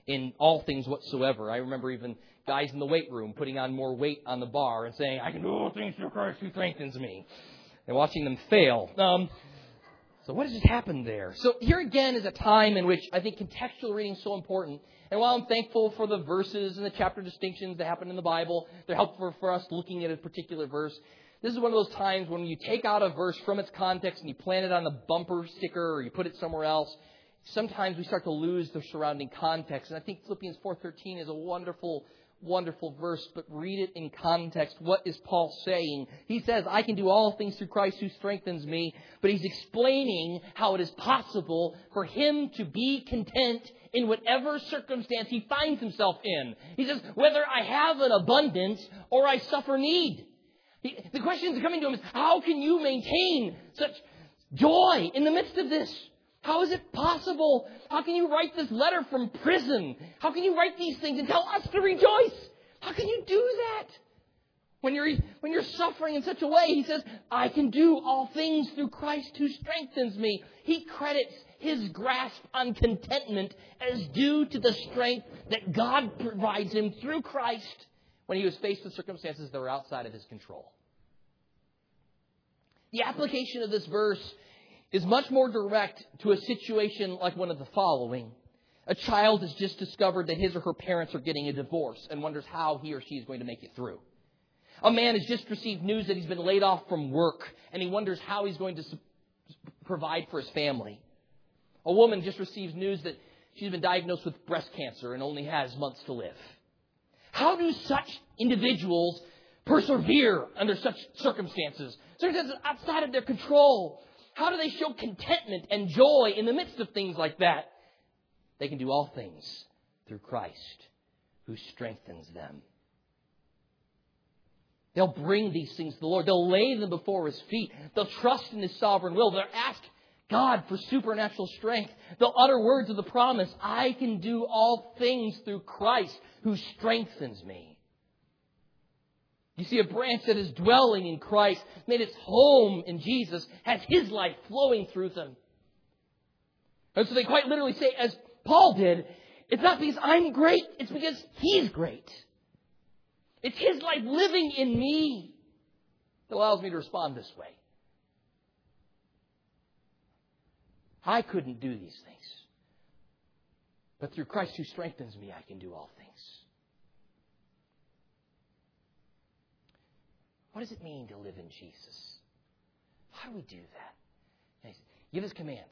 in all things whatsoever. I remember even guys in the weight room putting on more weight on the bar and saying, I can do all things through Christ who strengthens me. And watching them fail. Um, so what has just happened there? So here again is a time in which I think contextual reading is so important. And while I'm thankful for the verses and the chapter distinctions that happen in the Bible, they're helpful for us looking at a particular verse. This is one of those times when you take out a verse from its context and you plant it on a bumper sticker or you put it somewhere else. Sometimes we start to lose the surrounding context. And I think Philippians 4.13 is a wonderful, wonderful verse, but read it in context. What is Paul saying? He says, I can do all things through Christ who strengthens me, but he's explaining how it is possible for him to be content in whatever circumstance he finds himself in. He says, whether I have an abundance or I suffer need. The question that's coming to him is, how can you maintain such joy in the midst of this? How is it possible? How can you write this letter from prison? How can you write these things and tell us to rejoice? How can you do that? When you're, when you're suffering in such a way, he says, I can do all things through Christ who strengthens me. He credits his grasp on contentment as due to the strength that God provides him through Christ when he was faced with circumstances that were outside of his control. The application of this verse is much more direct to a situation like one of the following. A child has just discovered that his or her parents are getting a divorce and wonders how he or she is going to make it through. A man has just received news that he's been laid off from work and he wonders how he's going to provide for his family. A woman just receives news that she's been diagnosed with breast cancer and only has months to live. How do such individuals persevere under such circumstances? Circumstances outside of their control. How do they show contentment and joy in the midst of things like that? They can do all things through Christ who strengthens them. They'll bring these things to the Lord. They'll lay them before His feet. They'll trust in His sovereign will. They'll ask God for supernatural strength. They'll utter words of the promise I can do all things through Christ who strengthens me. You see, a branch that is dwelling in Christ, made its home in Jesus, has His life flowing through them. And so they quite literally say, as Paul did, it's not because I'm great, it's because He's great. It's His life living in me that allows me to respond this way. I couldn't do these things. But through Christ who strengthens me, I can do all things. What does it mean to live in Jesus? How do we do that? And he said, Give his command.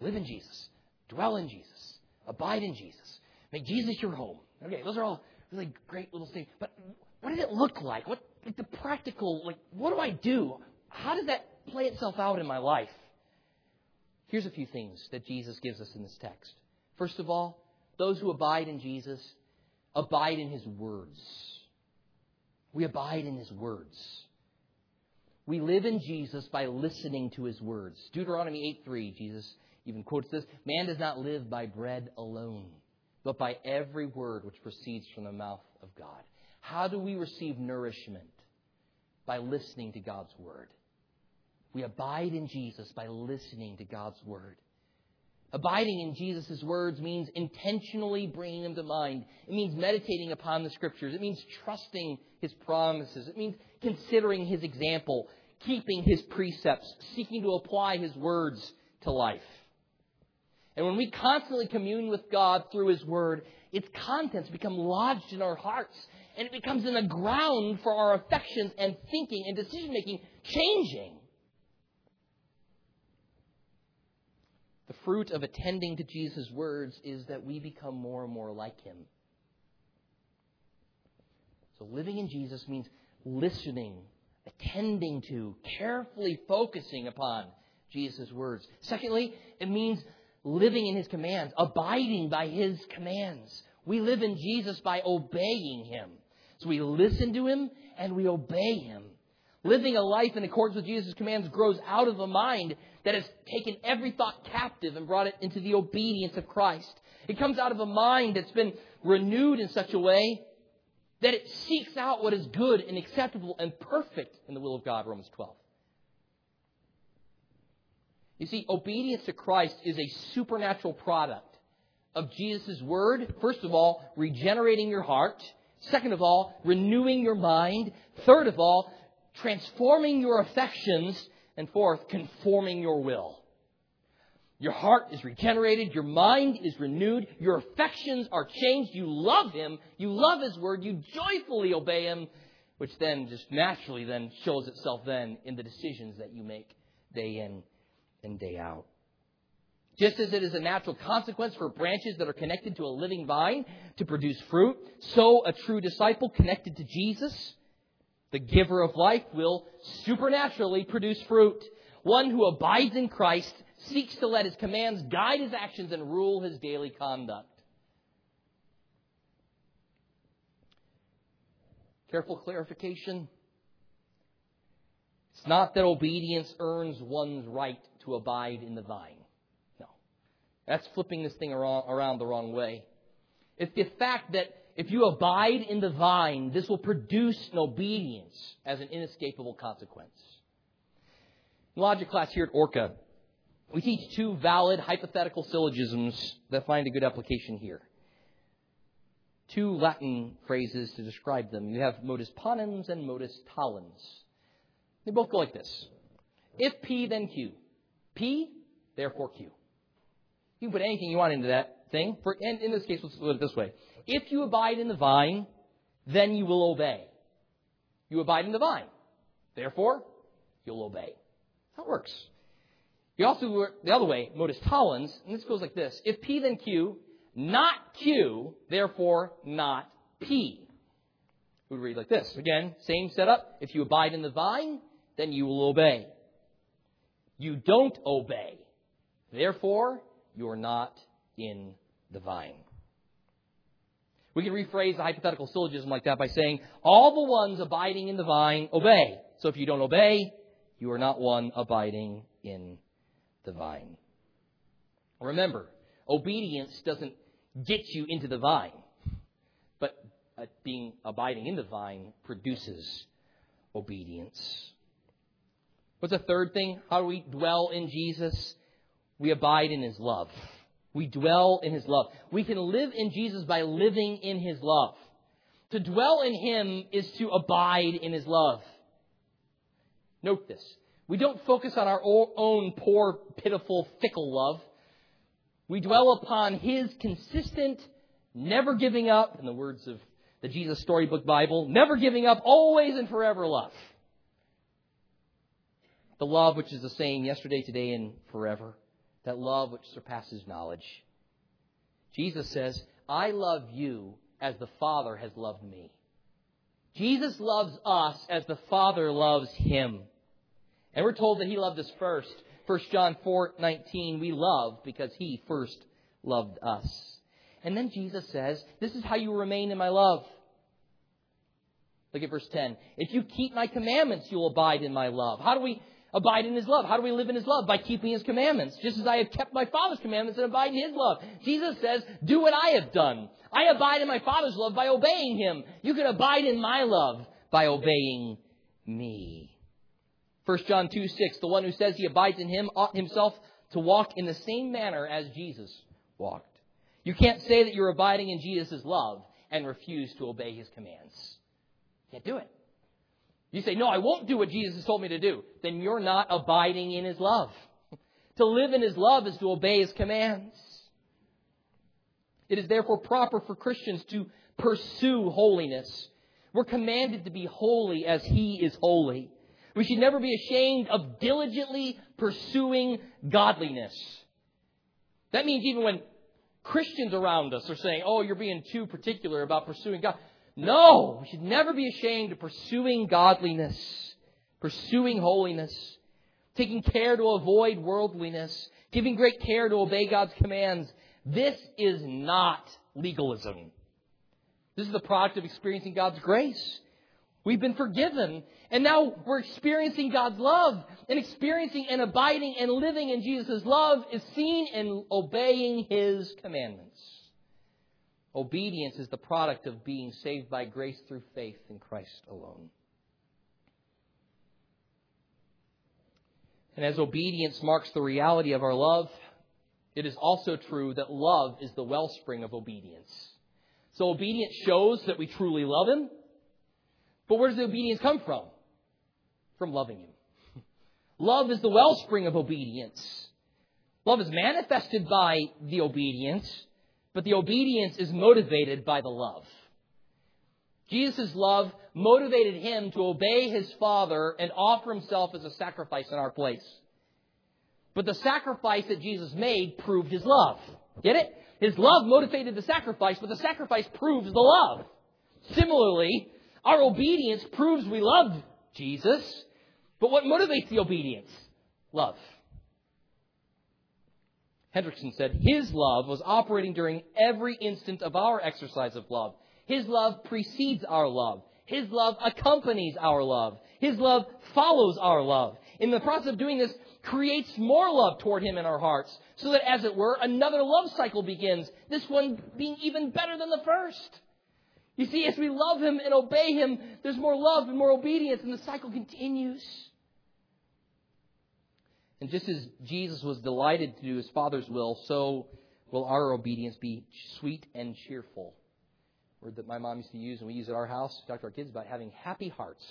Live in Jesus. Dwell in Jesus. Abide in Jesus. Make Jesus your home. Okay, those are all really great little things. But what does it look like? What like the practical like what do I do? How does that play itself out in my life? Here's a few things that Jesus gives us in this text. First of all, those who abide in Jesus abide in his words. We abide in his words. We live in Jesus by listening to his words. Deuteronomy 8:3, Jesus even quotes this, man does not live by bread alone, but by every word which proceeds from the mouth of God. How do we receive nourishment? By listening to God's word. We abide in Jesus by listening to God's word. Abiding in Jesus' words means intentionally bringing them to mind. It means meditating upon the scriptures. It means trusting his promises. It means considering his example, keeping his precepts, seeking to apply his words to life. And when we constantly commune with God through his word, its contents become lodged in our hearts, and it becomes in the ground for our affections and thinking and decision making changing. The fruit of attending to Jesus' words is that we become more and more like him. So living in Jesus means listening, attending to, carefully focusing upon Jesus' words. Secondly, it means living in his commands, abiding by his commands. We live in Jesus by obeying him. So we listen to him and we obey him. Living a life in accordance with Jesus' commands grows out of a mind that has taken every thought captive and brought it into the obedience of Christ. It comes out of a mind that's been renewed in such a way that it seeks out what is good and acceptable and perfect in the will of God, Romans 12. You see, obedience to Christ is a supernatural product of Jesus' word. First of all, regenerating your heart. Second of all, renewing your mind. Third of all, transforming your affections, and fourth, conforming your will. Your heart is regenerated, your mind is renewed, your affections are changed, you love Him, you love His Word, you joyfully obey Him, which then just naturally then shows itself then in the decisions that you make day in and day out. Just as it is a natural consequence for branches that are connected to a living vine to produce fruit, so a true disciple connected to Jesus the giver of life will supernaturally produce fruit. One who abides in Christ seeks to let his commands guide his actions and rule his daily conduct. Careful clarification. It's not that obedience earns one's right to abide in the vine. No. That's flipping this thing around the wrong way. It's the fact that if you abide in the vine, this will produce an obedience as an inescapable consequence. In logic class here at Orca, we teach two valid hypothetical syllogisms that find a good application here. Two Latin phrases to describe them. You have modus ponens and modus tollens. They both go like this. If P, then Q. P, therefore Q. You can put anything you want into that thing. For, and in this case, let's put it this way. If you abide in the vine, then you will obey. You abide in the vine. Therefore, you'll obey. That's how it works. You also the other way, modus tollens, and this goes like this. If P, then Q, not Q, therefore not P. We would read like this. Again, same setup. If you abide in the vine, then you will obey. You don't obey. Therefore, you're not in the vine. We can rephrase a hypothetical syllogism like that by saying, all the ones abiding in the vine obey. So if you don't obey, you are not one abiding in the vine. Remember, obedience doesn't get you into the vine, but uh, being abiding in the vine produces obedience. What's the third thing? How do we dwell in Jesus? We abide in his love. We dwell in His love. We can live in Jesus by living in His love. To dwell in Him is to abide in His love. Note this. We don't focus on our own poor, pitiful, fickle love. We dwell upon His consistent, never giving up, in the words of the Jesus Storybook Bible, never giving up, always and forever love. The love which is the same yesterday, today, and forever. That love which surpasses knowledge. Jesus says, I love you as the Father has loved me. Jesus loves us as the Father loves him. And we're told that he loved us first. 1 John 4:19 we love because he first loved us. And then Jesus says, this is how you remain in my love. Look at verse 10. If you keep my commandments, you'll abide in my love. How do we abide in his love? How do we live in his love? By keeping his commandments. Just as I have kept my Father's commandments and abide in his love. Jesus says, do what I have done. I abide in my Father's love by obeying him. You can abide in my love by obeying me. 1 John 2 6, the one who says he abides in him ought himself to walk in the same manner as Jesus walked. You can't say that you're abiding in Jesus' love and refuse to obey his commands. You can't do it. You say, no, I won't do what Jesus told me to do. Then you're not abiding in his love. To live in his love is to obey his commands. It is therefore proper for Christians to pursue holiness. We're commanded to be holy as he is holy. We should never be ashamed of diligently pursuing godliness. That means even when Christians around us are saying, oh, you're being too particular about pursuing God. No, we should never be ashamed of pursuing godliness, pursuing holiness, taking care to avoid worldliness, giving great care to obey God's commands. This is not legalism. This is the product of experiencing God's grace. We've been forgiven, and now we're experiencing God's love. And experiencing and abiding and living in Jesus' love is seen in obeying His commandments. Obedience is the product of being saved by grace through faith in Christ alone. And as obedience marks the reality of our love, it is also true that love is the wellspring of obedience. So obedience shows that we truly love Him. But where does the obedience come from? From loving Him. Love is the wellspring of obedience. Love is manifested by the obedience, but the obedience is motivated by the love. Jesus' love motivated him to obey his Father and offer himself as a sacrifice in our place. But the sacrifice that Jesus made proved his love. Get it? His love motivated the sacrifice, but the sacrifice proves the love. Similarly, our obedience proves we love Jesus, but what motivates the obedience? Love. Hendriksen said, His love was operating during every instant of our exercise of love. His love precedes our love. His love accompanies our love. His love follows our love. In the process of doing this, creates more love toward Him in our hearts, so that, as it were, another love cycle begins, this one being even better than the first. You see, as we love Him and obey Him, there's more love and more obedience, and the cycle continues. And just as Jesus was delighted to do His Father's will, so will our obedience be sweet and cheerful. Word that my mom used to use, and we use at our house, talk to our kids about having happy hearts.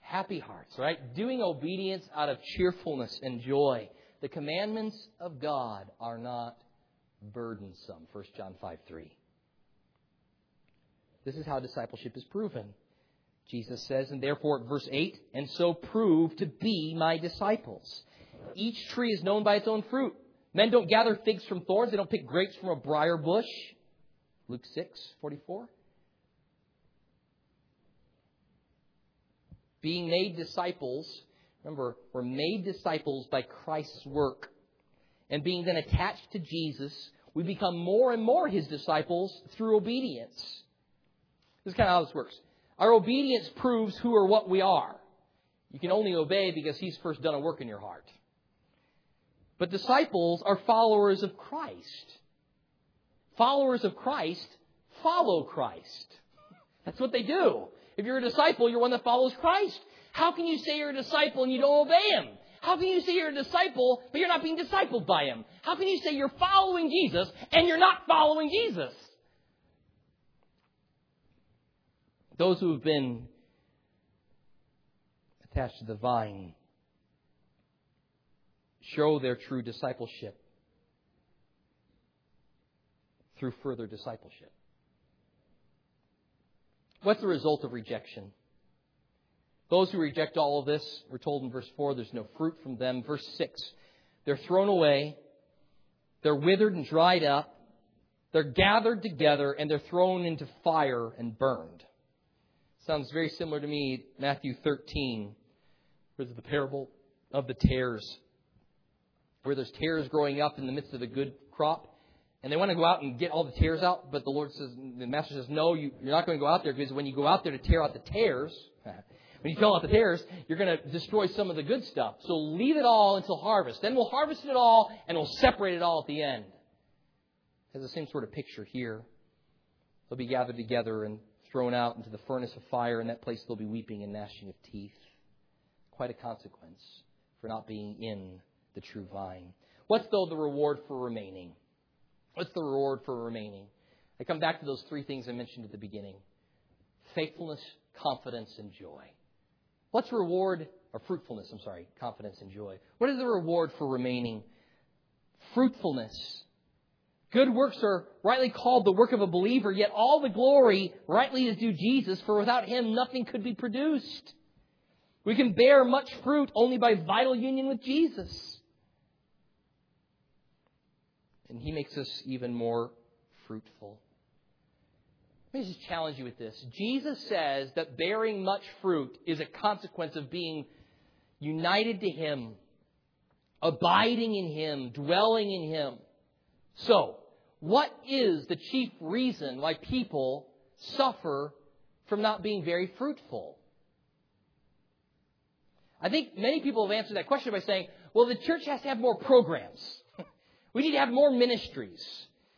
Happy hearts, right? Doing obedience out of cheerfulness and joy. The commandments of God are not burdensome. 1 John 5 3. This is how discipleship is proven. Jesus says, and therefore, verse 8, and so prove to be my disciples. Each tree is known by its own fruit. Men don't gather figs from thorns, they don't pick grapes from a briar bush. Luke 6, 44. Being made disciples, remember, we're made disciples by Christ's work. And being then attached to Jesus, we become more and more his disciples through obedience. This is kind of how this works. Our obedience proves who or what we are. You can only obey because He's first done a work in your heart. But disciples are followers of Christ. Followers of Christ follow Christ. That's what they do. If you're a disciple, you're one that follows Christ. How can you say you're a disciple and you don't obey Him? How can you say you're a disciple, but you're not being discipled by Him? How can you say you're following Jesus and you're not following Jesus? Those who have been attached to the vine show their true discipleship. through further discipleship. What's the result of rejection? Those who reject all of this, we're told in verse 4, there's no fruit from them. Verse 6, they're thrown away, they're withered and dried up, they're gathered together, and they're thrown into fire and burned. Sounds very similar to me, Matthew 13, where the parable of the tares, where there's tares growing up in the midst of a good crop, and they want to go out and get all the tares out, but the Lord says, the Master says, no, you, are not going to go out there because when you go out there to tear out the tares, when you fill out the tares, you're going to destroy some of the good stuff. So leave it all until harvest. Then we'll harvest it all and we'll separate it all at the end. Has the same sort of picture here. They'll be gathered together and thrown out into the furnace of fire. In that place, they'll be weeping and gnashing of teeth. Quite a consequence for not being in the true vine. What's, though, the reward for remaining? What's the reward for remaining? I come back to those three things I mentioned at the beginning faithfulness, confidence, and joy. What's reward or fruitfulness? I'm sorry, confidence and joy. What is the reward for remaining? Fruitfulness. Good works are rightly called the work of a believer, yet all the glory rightly is due Jesus, for without him nothing could be produced. We can bear much fruit only by vital union with Jesus. And he makes us even more fruitful. Let me just challenge you with this. Jesus says that bearing much fruit is a consequence of being united to Him, abiding in Him, dwelling in Him. So, what is the chief reason why people suffer from not being very fruitful? I think many people have answered that question by saying, well, the church has to have more programs. We need to have more ministries.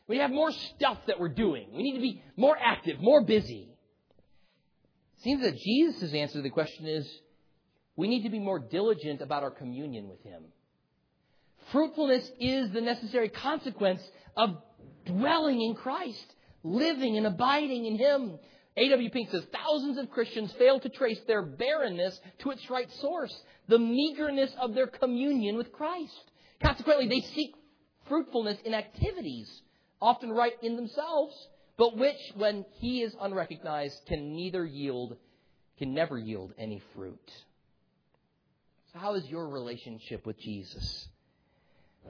We need to have more stuff that we're doing. We need to be more active, more busy. It seems that Jesus' answer to the question is we need to be more diligent about our communion with Him. Fruitfulness is the necessary consequence of dwelling in Christ, living and abiding in Him. A.W. Pink says thousands of Christians fail to trace their barrenness to its right source, the meagerness of their communion with Christ. Consequently, they seek fruitfulness in activities often right in themselves, but which, when he is unrecognized, can neither yield, can never yield any fruit. So, how is your relationship with Jesus?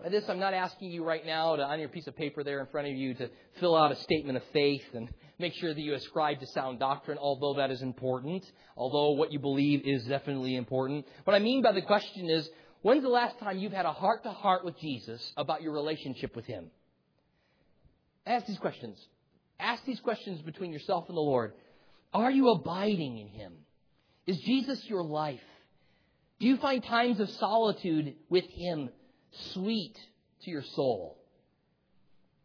By this, I'm not asking you right now to, on your piece of paper there in front of you, to fill out a statement of faith and make sure that you ascribe to sound doctrine, although that is important, although what you believe is definitely important. What I mean by the question is, when's the last time you've had a heart to heart with Jesus about your relationship with Him? Ask these questions. Ask these questions between yourself and the Lord. Are you abiding in Him? Is Jesus your life? Do you find times of solitude with Him sweet to your soul?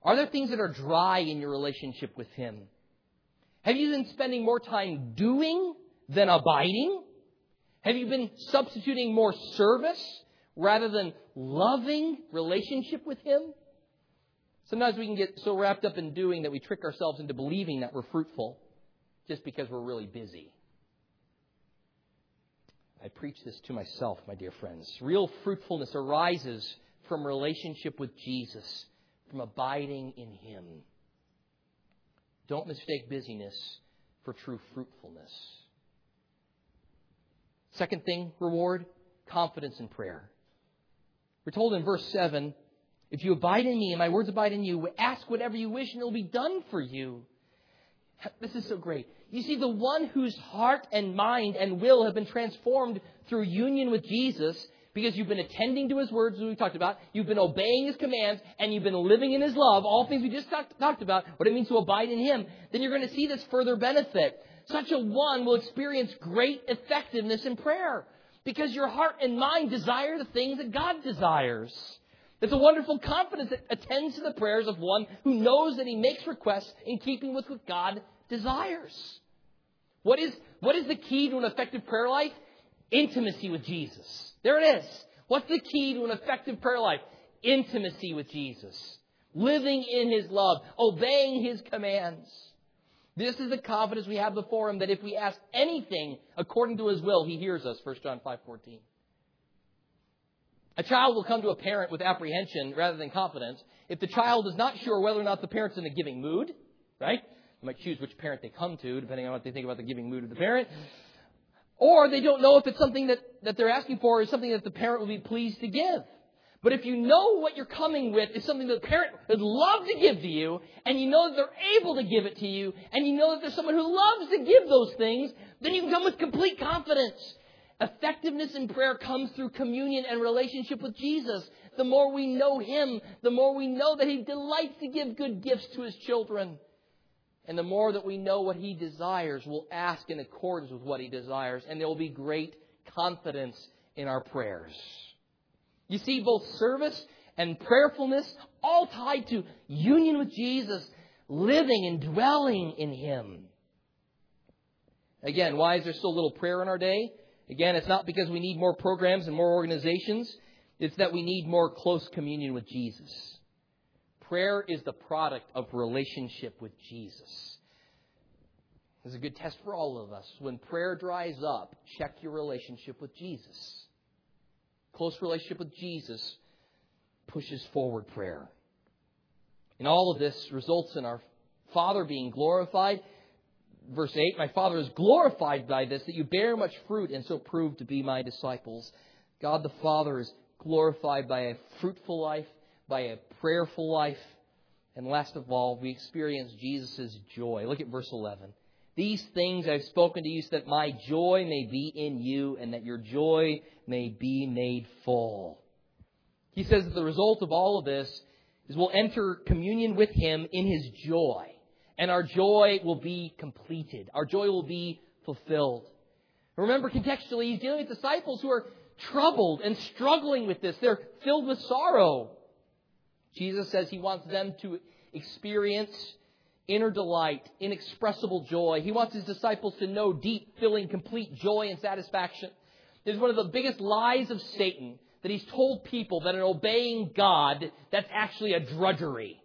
Are there things that are dry in your relationship with Him? Have you been spending more time doing than abiding? Have you been substituting more service rather than loving relationship with Him? Sometimes we can get so wrapped up in doing that we trick ourselves into believing that we're fruitful just because we're really busy. I preach this to myself, my dear friends. Real fruitfulness arises from relationship with Jesus, from abiding in Him. Don't mistake busyness for true fruitfulness. Second thing, reward, confidence in prayer. We're told in verse 7 if you abide in me and my words abide in you, ask whatever you wish and it will be done for you. This is so great. You see, the one whose heart and mind and will have been transformed through union with Jesus, because you've been attending to his words, as we talked about, you've been obeying his commands, and you've been living in his love, all things we just talked, talked about, what it means to abide in him, then you're going to see this further benefit. Such a one will experience great effectiveness in prayer, because your heart and mind desire the things that God desires. It's a wonderful confidence that attends to the prayers of one who knows that he makes requests in keeping with what God desires. What is, what is the key to an effective prayer life? Intimacy with Jesus. There it is. What's the key to an effective prayer life? Intimacy with Jesus. Living in His love. Obeying His commands. This is the confidence we have before Him that if we ask anything according to His will, He hears us. 1 John 5 14. A child will come to a parent with apprehension rather than confidence if the child is not sure whether or not the parent's in a giving mood, right? They might choose which parent they come to, depending on what they think about the giving mood of the parent. Or they don't know if it's something that, that they're asking for is something that the parent will be pleased to give. But if you know what you're coming with is something that the parent would love to give to you, and you know that they're able to give it to you, and you know that there's someone who loves to give those things, then you can come with complete confidence. Effectiveness in prayer comes through communion and relationship with Jesus. The more we know Him, the more we know that He delights to give good gifts to His children. And the more that we know what He desires, we'll ask in accordance with what He desires, and there will be great confidence in our prayers. You see, both service and prayerfulness all tied to union with Jesus, living and dwelling in Him. Again, why is there so little prayer in our day? Again, it's not because we need more programs and more organizations. It's that we need more close communion with Jesus. Prayer is the product of relationship with Jesus. This is a good test for all of us. When prayer dries up, check your relationship with Jesus. Close relationship with Jesus pushes forward prayer. And all of this results in our Father being glorified. Verse 8 My Father is glorified by this, that you bear much fruit and so prove to be my disciples. God the Father is glorified by a fruitful life, by a prayerful life. And last of all, we experience Jesus' joy. Look at verse 11. These things I've spoken to you so that my joy may be in you and that your joy may be made full. He says that the result of all of this is we'll enter communion with Him in His joy. And our joy will be completed. Our joy will be fulfilled. Remember, contextually, He's dealing with disciples who are troubled and struggling with this. They're filled with sorrow. Jesus says He wants them to experience inner delight, inexpressible joy. He wants his disciples to know deep, filling, complete joy and satisfaction. It is one of the biggest lies of Satan that he's told people that in obeying God, that's actually a drudgery.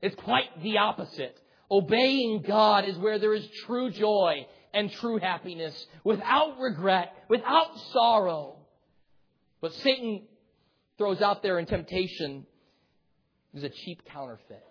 It's quite the opposite. Obeying God is where there is true joy and true happiness, without regret, without sorrow. But Satan throws out there in temptation is a cheap counterfeit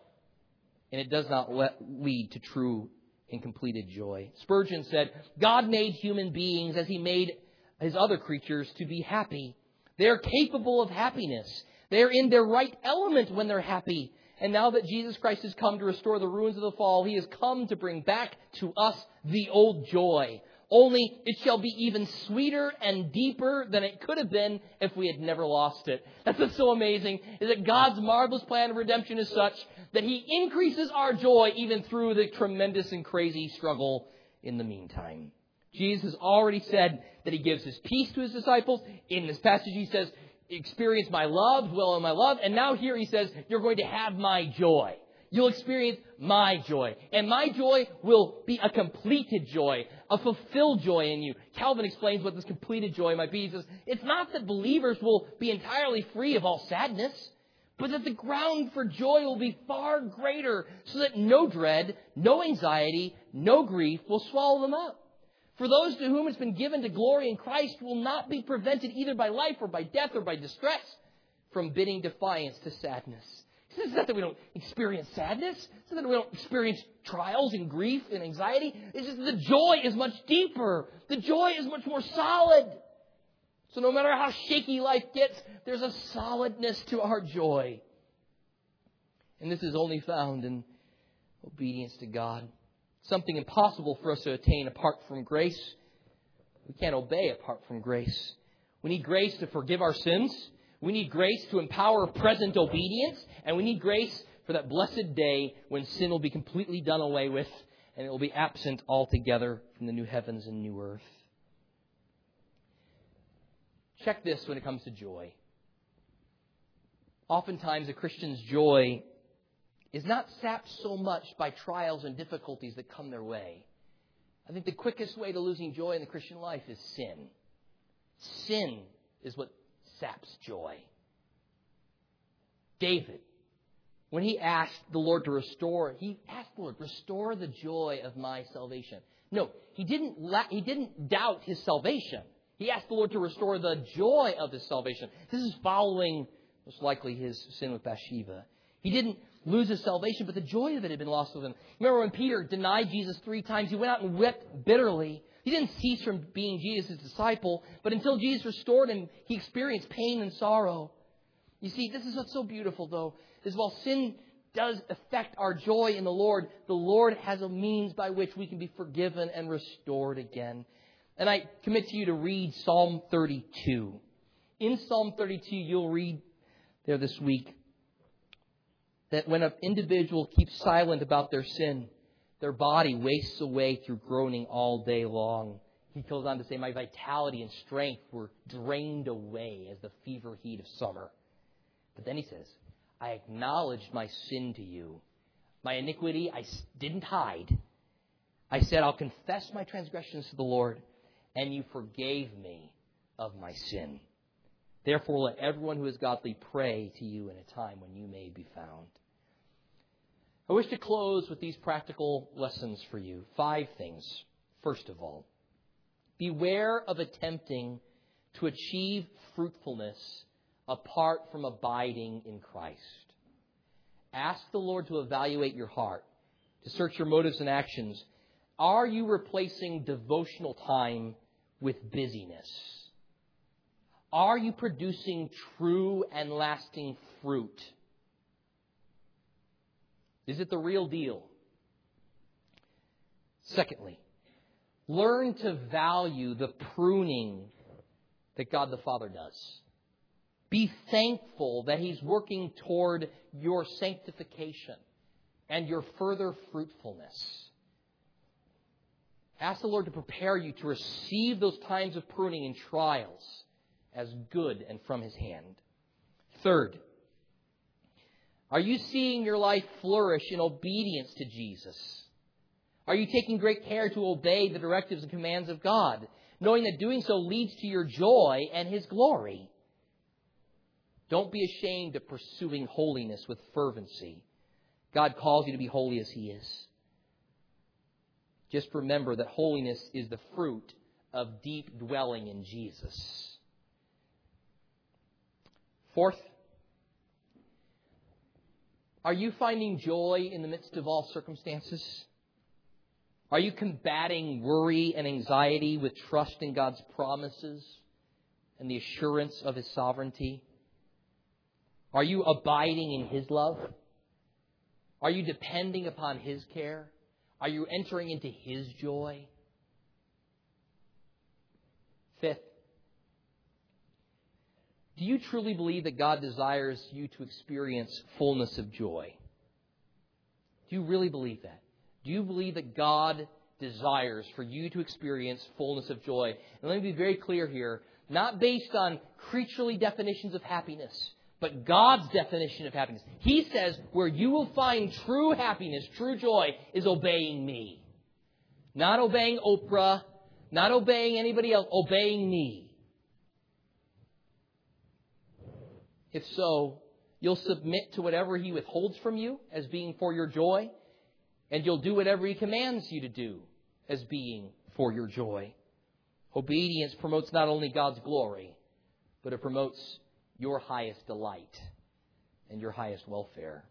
and it does not lead to true and completed joy. Spurgeon said, God made human beings as he made his other creatures to be happy. They are capable of happiness. They are in their right element when they're happy. And now that Jesus Christ has come to restore the ruins of the fall, he has come to bring back to us the old joy. Only it shall be even sweeter and deeper than it could have been if we had never lost it. That's what's so amazing, is that God's marvelous plan of redemption is such that He increases our joy even through the tremendous and crazy struggle in the meantime. Jesus has already said that He gives His peace to His disciples. In this passage, He says, experience my love, dwell in my love. And now here He says, you're going to have my joy. You'll experience my joy. And my joy will be a completed joy, a fulfilled joy in you. Calvin explains what this completed joy might be. He says, it's not that believers will be entirely free of all sadness, but that the ground for joy will be far greater so that no dread, no anxiety, no grief will swallow them up. For those to whom it's been given to glory in Christ will not be prevented either by life or by death or by distress from bidding defiance to sadness. It's not that we don't experience sadness. It's not that we don't experience trials and grief and anxiety. It's just the joy is much deeper. The joy is much more solid. So no matter how shaky life gets, there's a solidness to our joy. And this is only found in obedience to God. Something impossible for us to attain apart from grace. We can't obey apart from grace. We need grace to forgive our sins. We need grace to empower present obedience, and we need grace for that blessed day when sin will be completely done away with and it will be absent altogether from the new heavens and new earth. Check this when it comes to joy. Oftentimes, a Christian's joy is not sapped so much by trials and difficulties that come their way. I think the quickest way to losing joy in the Christian life is sin. Sin is what saps joy. David, when he asked the Lord to restore, he asked the Lord, restore the joy of my salvation. No, he didn't, la- he didn't doubt his salvation. He asked the Lord to restore the joy of his salvation. This is following, most likely, his sin with Bathsheba. He didn't lose his salvation, but the joy of it had been lost with him. Remember when Peter denied Jesus three times, he went out and wept bitterly. He didn't cease from being Jesus' disciple, but until Jesus restored him, he experienced pain and sorrow. You see, this is what's so beautiful, though, is while sin does affect our joy in the Lord, the Lord has a means by which we can be forgiven and restored again. And I commit to you to read Psalm 32. In Psalm 32, you'll read there this week that when an individual keeps silent about their sin, their body wastes away through groaning all day long. He goes on to say, My vitality and strength were drained away as the fever heat of summer. But then he says, I acknowledged my sin to you. My iniquity I didn't hide. I said, I'll confess my transgressions to the Lord, and you forgave me of my sin. Therefore, let everyone who is godly pray to you in a time when you may be found. I wish to close with these practical lessons for you. Five things. First of all, beware of attempting to achieve fruitfulness apart from abiding in Christ. Ask the Lord to evaluate your heart, to search your motives and actions. Are you replacing devotional time with busyness? Are you producing true and lasting fruit? Is it the real deal? Secondly, learn to value the pruning that God the Father does. Be thankful that He's working toward your sanctification and your further fruitfulness. Ask the Lord to prepare you to receive those times of pruning and trials as good and from His hand. Third, are you seeing your life flourish in obedience to Jesus? Are you taking great care to obey the directives and commands of God, knowing that doing so leads to your joy and His glory? Don't be ashamed of pursuing holiness with fervency. God calls you to be holy as He is. Just remember that holiness is the fruit of deep dwelling in Jesus. Fourth, are you finding joy in the midst of all circumstances? Are you combating worry and anxiety with trust in God's promises and the assurance of His sovereignty? Are you abiding in His love? Are you depending upon His care? Are you entering into His joy? Fifth, do you truly believe that God desires you to experience fullness of joy? Do you really believe that? Do you believe that God desires for you to experience fullness of joy? And let me be very clear here, not based on creaturely definitions of happiness, but God's definition of happiness. He says, where you will find true happiness, true joy, is obeying me. Not obeying Oprah, not obeying anybody else, obeying me. If so, you'll submit to whatever He withholds from you as being for your joy, and you'll do whatever He commands you to do as being for your joy. Obedience promotes not only God's glory, but it promotes your highest delight and your highest welfare.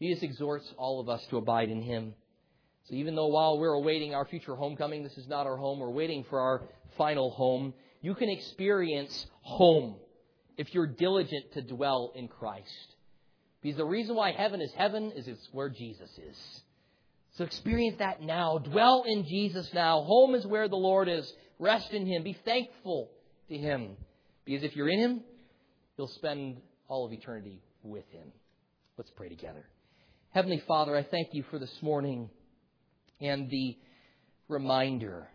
Jesus exhorts all of us to abide in Him. So even though while we're awaiting our future homecoming, this is not our home, we're waiting for our final home, you can experience home if you're diligent to dwell in Christ. Because the reason why heaven is heaven is it's where Jesus is. So experience that now. Dwell in Jesus now. Home is where the Lord is. Rest in Him. Be thankful to Him. Because if you're in Him, you'll spend all of eternity with Him. Let's pray together. Heavenly Father, I thank you for this morning and the reminder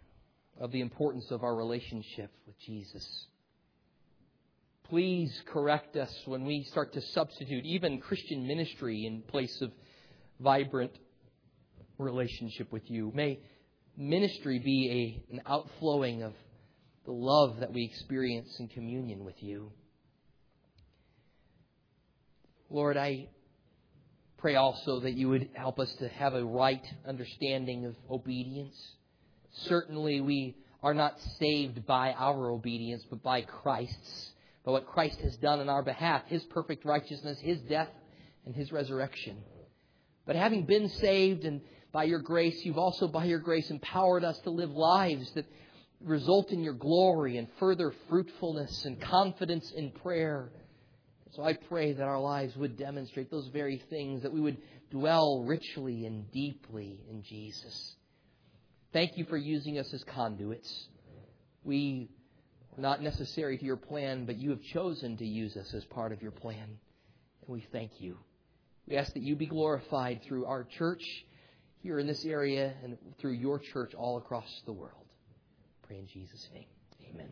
of the importance of our relationship with Jesus. Please correct us when we start to substitute even Christian ministry in place of vibrant relationship with you. May ministry be a, an outflowing of the love that we experience in communion with you. Lord, I pray also that you would help us to have a right understanding of obedience. Certainly, we are not saved by our obedience, but by Christ's, by what Christ has done on our behalf, His perfect righteousness, His death, and His resurrection. But having been saved and by your grace, you've also by your grace empowered us to live lives that result in your glory and further fruitfulness and confidence in prayer. So I pray that our lives would demonstrate those very things, that we would dwell richly and deeply in Jesus. Thank you for using us as conduits. We not necessary to your plan, but you have chosen to use us as part of your plan. And we thank you. We ask that you be glorified through our church here in this area and through your church all across the world. Pray in Jesus' name. Amen.